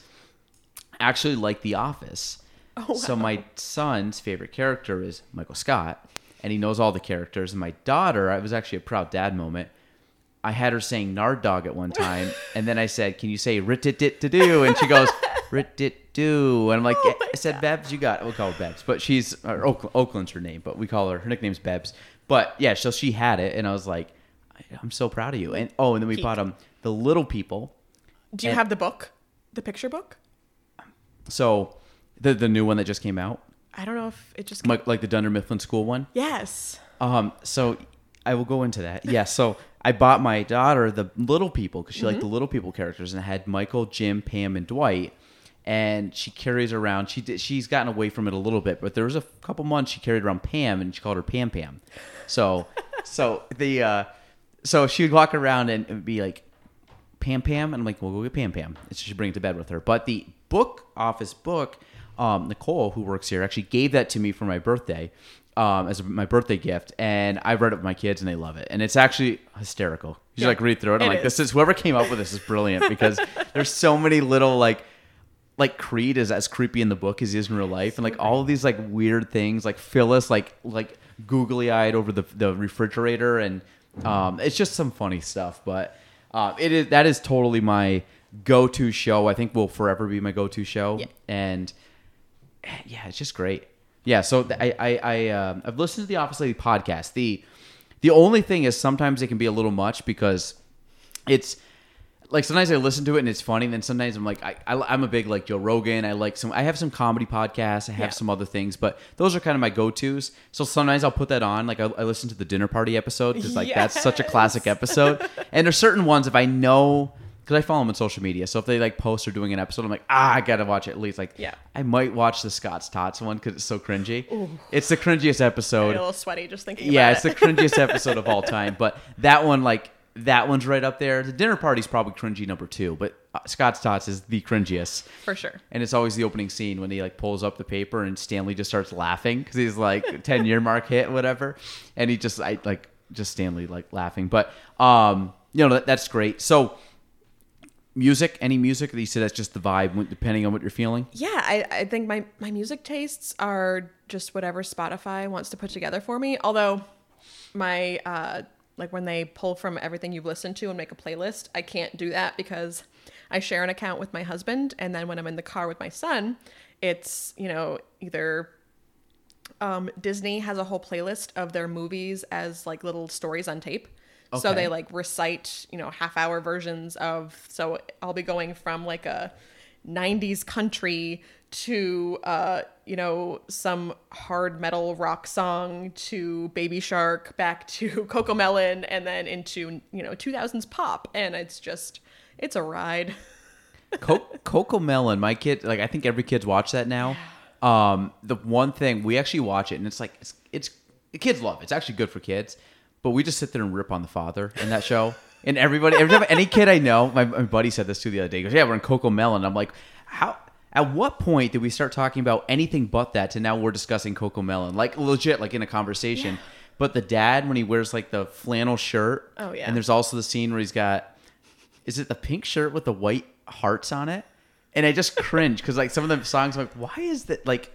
actually like The Office. Oh, So my son's favorite character is Michael Scott, and he knows all the characters. And my daughter, I was actually a proud dad moment. I had her saying Nard Dog at one time, and then I said, "Can you say rit it dit to do?" And she goes, "Rit it do." And I'm like, Oh I said, "Bebs, you got." It. We'll call her Bebs, but she's Oakland's her name, but we call her her nickname's Bebs. But yeah, so she had it, and I was like, "I'm so proud of you." And oh, and then we bought um the Little People. Do you and- have the book? The picture book? So the the new one that just came out, I don't know if it just like like the Dunder Mifflin School one. Yes. Um, so I will go into that. Yeah. So I bought my daughter the Little People because she liked the Little People characters, and I had Michael, Jim, Pam, and Dwight. And she carries around. She did, she's gotten away from it a little bit, but there was a couple months she carried around Pam, and she called her Pam Pam. So, so the uh, so she would walk around and, and be like, Pam Pam, and I'm like, well, go get Pam Pam. And so she bring it to bed with her. But the book office book, um, Nicole, who works here, actually gave that to me for my birthday, um, as my birthday gift, and I read it with my kids, and they love it, and it's actually hysterical. You just Yeah, like read through it. I'm it like, this is. is whoever came up with this is brilliant because there's so many little like. Like Creed is as creepy in the book as he is in real life, and like all of these like weird things, like Phyllis like like googly eyed over the the refrigerator, and um, it's just some funny stuff. But uh, it is that is totally my go to show. I think will forever be my go to show, Yeah. and yeah, it's just great. Yeah, so th- I I, I um, I've listened to the Office Lady podcast. The the only thing is sometimes it can be a little much because it's like sometimes I listen to it and it's funny. And then sometimes I'm like, I, I am a big like Joe Rogan. I like some. I have some comedy podcasts. I have Yeah. some other things, but those are kind of my go tos. So sometimes I'll put that on. Like I, I listen to the dinner party episode because like that's such a classic episode. and there's certain ones if I know. Because I follow them on social media, so if they like post or doing an episode, I'm like, ah, I gotta watch it at least. Like, Yeah. I might watch the Scott's Tots one because it's so cringy. It's the cringiest episode a little sweaty just thinking yeah, it's the cringiest episode of all time. But that one, like that one's right up there. The dinner party's probably cringy number two, but uh, Scott's Tots is the cringiest. For sure. And it's always the opening scene when he like pulls up the paper and Stanley just starts laughing because he's like ten year mark hit whatever, and he just I like just Stanley like laughing. But um, you know that, that's great. So music, any music that you said that's just the vibe depending on what you're feeling. Yeah, I, I think my, my music tastes are just whatever Spotify wants to put together for me. Although my uh like when they pull from everything you've listened to and make a playlist, I can't do that because I share an account with my husband and then when I'm in the car with my son, it's, you know, either um, Disney has a whole playlist of their movies as like little stories on tape. So they like recite, you know, half hour versions of. So I'll be going from like a 90s country to, uh, you know, some hard metal rock song to Baby Shark, back to CoComelon, and then into, you know, 2000s pop. And it's just, it's a ride. Co- CoComelon, my kid, like I think every kid's watched that now. Um, the one thing we actually watch it, and it's like it's it's the kids love it. It's actually good for kids, but we just sit there and rip on the father in that show. And everybody, every time any kid I know, my, my buddy said this too the other day. He goes, "Yeah, we're in CoComelon." I'm like, how? At what point did we start talking about anything but that to now we're discussing CoComelon? Like legit, like in a conversation. But the dad, when he wears like the flannel shirt, Oh, yeah. and there's also the scene where he's got is it the pink shirt with the white hearts on it? And I just cringe because like some of the songs, I'm like, why is that? Like,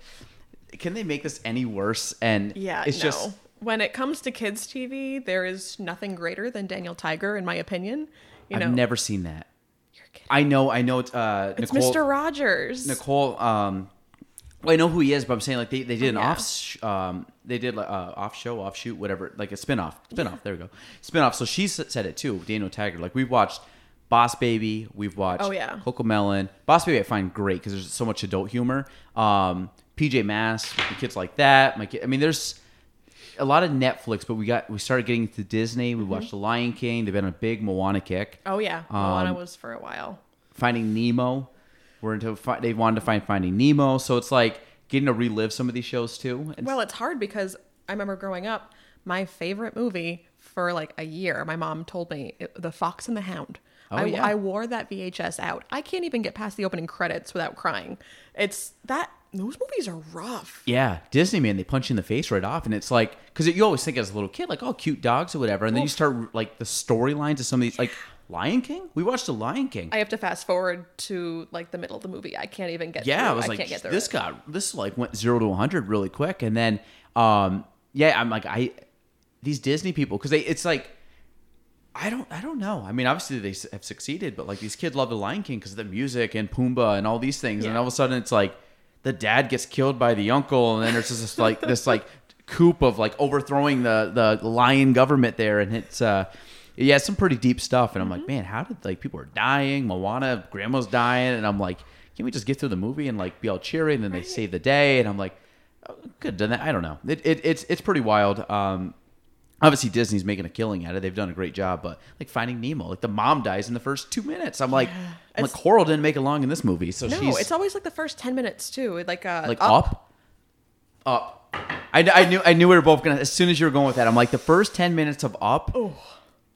can they make this any worse? And Yeah, it's no. just when it comes to kids TV, there is nothing greater than Daniel Tiger, in my opinion. You know, I've never seen that. You're kidding. I know, I know it's uh, It's Nicole. Mr. Rogers. Nicole. Um, well, I know who he is, but I'm saying like they, they did an Oh, yeah. off sh- um they did like uh, off show off shoot whatever like a spin off spin off there we go spin off. So she said it too. Daniel Tiger. Like we've watched Boss Baby, we've watched Oh, yeah. CoComelon. Boss Baby I find great because there's so much adult humor. Um, PJ Masks, kids like that. My kid, I mean, there's a lot of Netflix, but we got we started getting to Disney. Mm-hmm. We watched The Lion King. They've been on a big Moana kick. Oh yeah, Moana Um, was for a while. Finding Nemo. We're into fi- they wanted to find Finding Nemo, so it's like getting to relive some of these shows too. And Well, it's hard because I remember growing up, my favorite movie for like a year. My mom told me it, The Fox and the Hound. Oh, I, yeah. I wore that VHS out. I can't even get past the opening credits without crying. It's that those movies are rough. yeah, Disney man, they punch you in the face right off, and it's like because you always think as a little kid like oh cute dogs or whatever, and then you start like the storylines of some of these like Lion King. We watched The Lion King. I have to fast forward to like the middle of the movie. I can't even get. yeah, through. I was like, can't get this got this like went zero to one hundred really quick, and then um yeah, I'm like I these Disney people because they it's like I don't I don't know. I mean, obviously they have succeeded, but like these kids love the Lion King because of the music and Pumbaa and all these things, and all of a sudden it's like the dad gets killed by the uncle, and then there's just this like this like coup of like overthrowing the the lion government there, and it's uh. Yeah, some pretty deep stuff, and I'm Mm-hmm. like, man, how did like people are dying? Moana, grandma's dying, and I'm like, can we just get through the movie and like be all cheery, and then they save the day, and I'm like, oh, good done that. I don't know. It, it it's it's pretty wild. Um, obviously Disney's making a killing at it. They've done a great job, but like Finding Nemo, like the mom dies in the first two minutes. I'm like, I'm like Coral didn't make it long in this movie, so No, she's it's always like the first ten minutes too. Like uh, like up, up. I, I knew I knew we were both gonna. As soon as you were going with that, I'm like the first ten minutes of Up.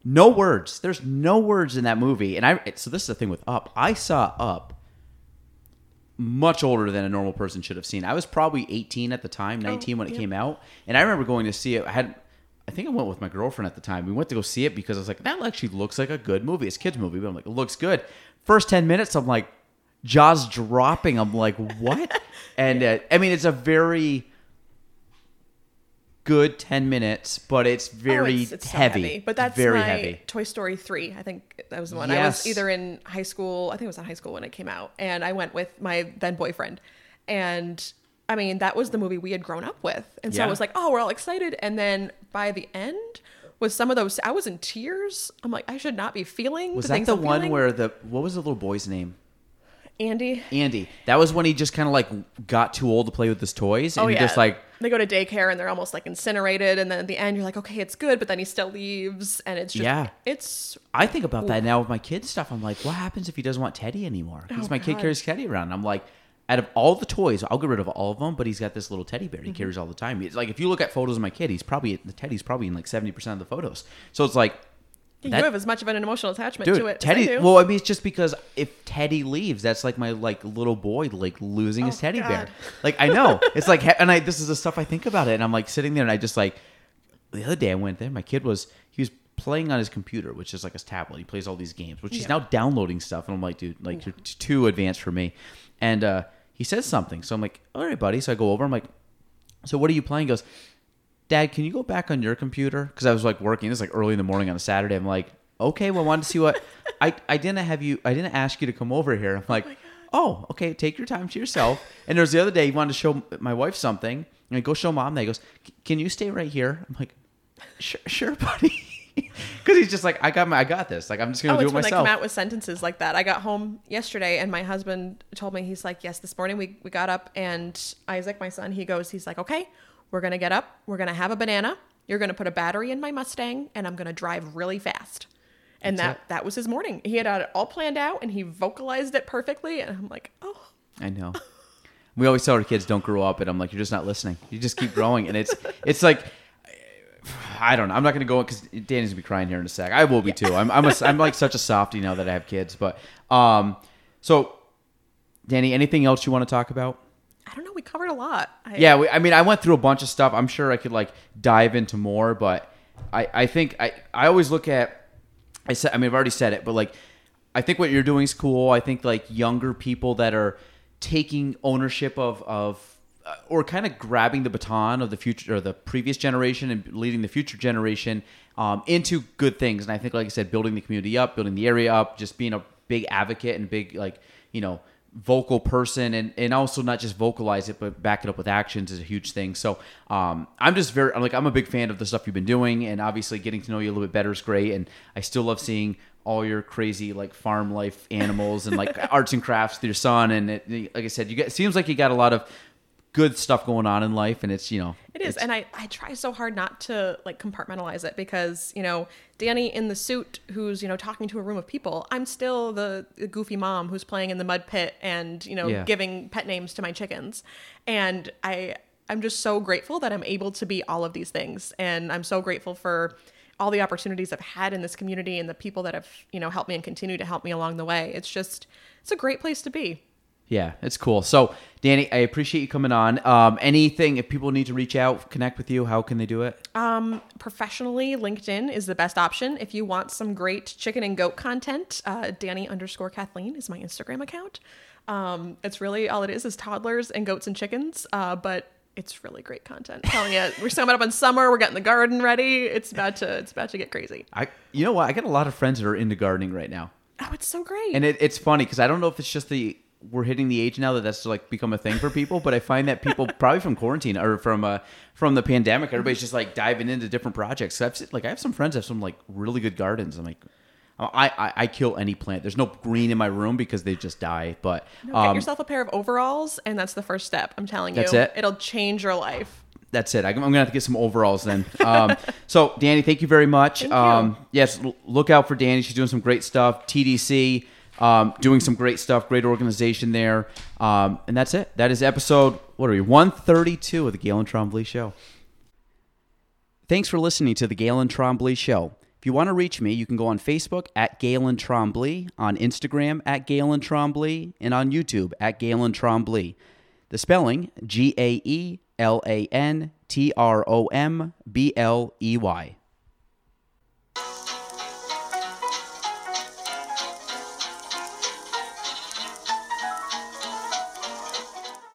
No words. There's no words in that movie, and I. So this is the thing with Up. I saw Up much older than a normal person should have seen. I was probably 18 at the time, 19 when it Oh, yeah. came out, and I remember going to see it. I had. I think I went with my girlfriend at the time. We went to go see it because I was like, that actually looks like a good movie. It's a kids movie, but I'm like, it looks good. First 10 minutes, I'm like, jaws dropping. I'm like, what? and uh, I mean, it's a very good 10 minutes, but it's Oh, very it's- it's so heavy. But that's very my heavy. Toy Story three. I think that was the one. I was either in high school. I think it was in high school when it came out, and I went with my then boyfriend, and I mean that was the movie we had grown up with, and so I was like, oh, we're all excited, and then by the end. with some of those. I was in tears. I'm like, I should not be feeling. Was the that the I'm one feeling. where the what was the little boy's name? Andy? Andy. That was when he just kind of like got too old to play with his toys, and Oh he yeah. just like they go to daycare and they're almost like incinerated, and then at the end you're like, okay, it's good, but then he still leaves, and it's just Yeah. it's I think about that now with my kids stuff. I'm like, what happens if he doesn't want Teddy anymore? Because Oh, my kid carries Teddy around. I'm like, out of all the toys, I'll get rid of all of them, but he's got this little teddy bear he Mm-hmm. carries all the time. It's like if you look at photos of my kid, he's probably the Teddy's probably in like seventy percent of the photos. So it's like, you That- have as much of an emotional attachment dude, to it. Teddy. as I. Well, I mean, it's just because if Teddy leaves, that's like my like little boy like losing his Oh, teddy bear. Like I know it's like, and I this is the stuff I think about it, and I'm like sitting there, and I just like the other day I went there, my kid was he was playing on his computer, which is like his tablet. He plays all these games, which he's now downloading stuff, and I'm like, dude, like you're t- too advanced for me. And uh, he says something, so I'm like, all right, buddy. So I go over, I'm like, so what are you playing? He goes, Dad, can you go back on your computer? Because I was like working. It's like early in the morning on a Saturday. I'm like, okay, well, I wanted to see what I I didn't have you. I didn't ask you to come over here. I'm oh like, oh, okay, take your time to yourself. And there was the other day he wanted to show my wife something, and I go show mom. And he goes, can you stay right here? I'm like, sure, sure, buddy. Because he's just like, I got my, I got this. Like I'm just gonna Oh, do it's it when they come out with sentences like that. I got home yesterday and my husband told me, he's like, Yes, this morning we, we got up and Isaac, my son, he goes, he's like, Okay, we're gonna get up, we're gonna have a banana, you're gonna put a battery in my Mustang, and I'm gonna drive really fast. And That's that that was his morning. He had it all planned out and he vocalized it perfectly, and I'm like, Oh, I know. We always tell our kids don't grow up, and I'm like, you're just not listening. You just keep growing, and it's it's like. I don't know. I'm not going to go in because Dani's gonna be crying here in a sec. I will be too. I'm I'm, a, I'm like such a softie now that I have kids. But um, so Dani, anything else you want to talk about? I don't know, we covered a lot. I, Yeah, we, I mean, I went through a bunch of stuff. I'm sure I could like dive into more, but I, I think I, I always look at, I said, I mean, I've already said it, but like, I think what you're doing is cool. I think like younger people that are taking ownership of, of, or kind of grabbing the baton of the future or the previous generation and leading the future generation um, into good things. And I think, like I said, building the community up, building the area up, just being a big advocate and big like you know vocal person and and also not just vocalize it but back it up with actions is a huge thing. So um i'm just very I'm like i'm a big fan of the stuff you've been doing and obviously getting to know you a little bit better is great. And i still love seeing all your crazy like farm life animals and like arts and crafts with your son and it, like i said you get seems like you got a lot of good stuff going on in life and it's you know It is, and I, I try so hard not to like compartmentalize it because you know Dani in the suit who's you know talking to a room of people. I'm still the, the goofy mom who's playing in the mud pit and you know Yeah. giving pet names to my chickens, and I I'm just so grateful that I'm able to be all of these things, and I'm so grateful for all the opportunities I've had in this community and the people that have you know helped me and continue to help me along the way. It's just it's a great place to be. Yeah, it's cool. So, Dani, I appreciate you coming on. Um, anything, if people need to reach out, connect with you, how can they do it? Um, professionally, LinkedIn is the best option. If you want some great chicken and goat content, uh, Dani underscore Kathleen is my Instagram account. Um, it's really all it is is toddlers and goats and chickens. Uh, but it's really great content. I'm telling you, we're coming up on summer. We're getting the garden ready. It's about to it's about to get crazy. I, you know what? I got a lot of friends that are into gardening right now, Oh, it's so great. and it, it's funny because I don't know if it's just the we're hitting the age now that that's like become a thing for people, but I find that people probably from quarantine or from uh from the pandemic, everybody's just like diving into different projects. So I've seen, like I have some friends that have some like really good gardens. I'm like. I, I, I kill any plant. There's no green in my room because they just die. But Get um, yourself a pair of overalls, and that's the first step. I'm telling you, That's it? it'll change your life. That's it. I'm gonna have to get some overalls then. Um, so, Dani, thank you very much. Um, Yes, look out for Dani. She's doing some great stuff. TDC, um, doing some great stuff. Great organization there. Um, and that's it. That is episode what are we? 132 of the Gaelan Trombley Show. Thanks for listening to the Gaelan Trombley Show. If you want to reach me, you can go on Facebook at Gaelan Trombley, on Instagram at Gaelan Trombley, and on YouTube at Gaelan Trombley. The spelling G A E L A N T R O M B L E Y.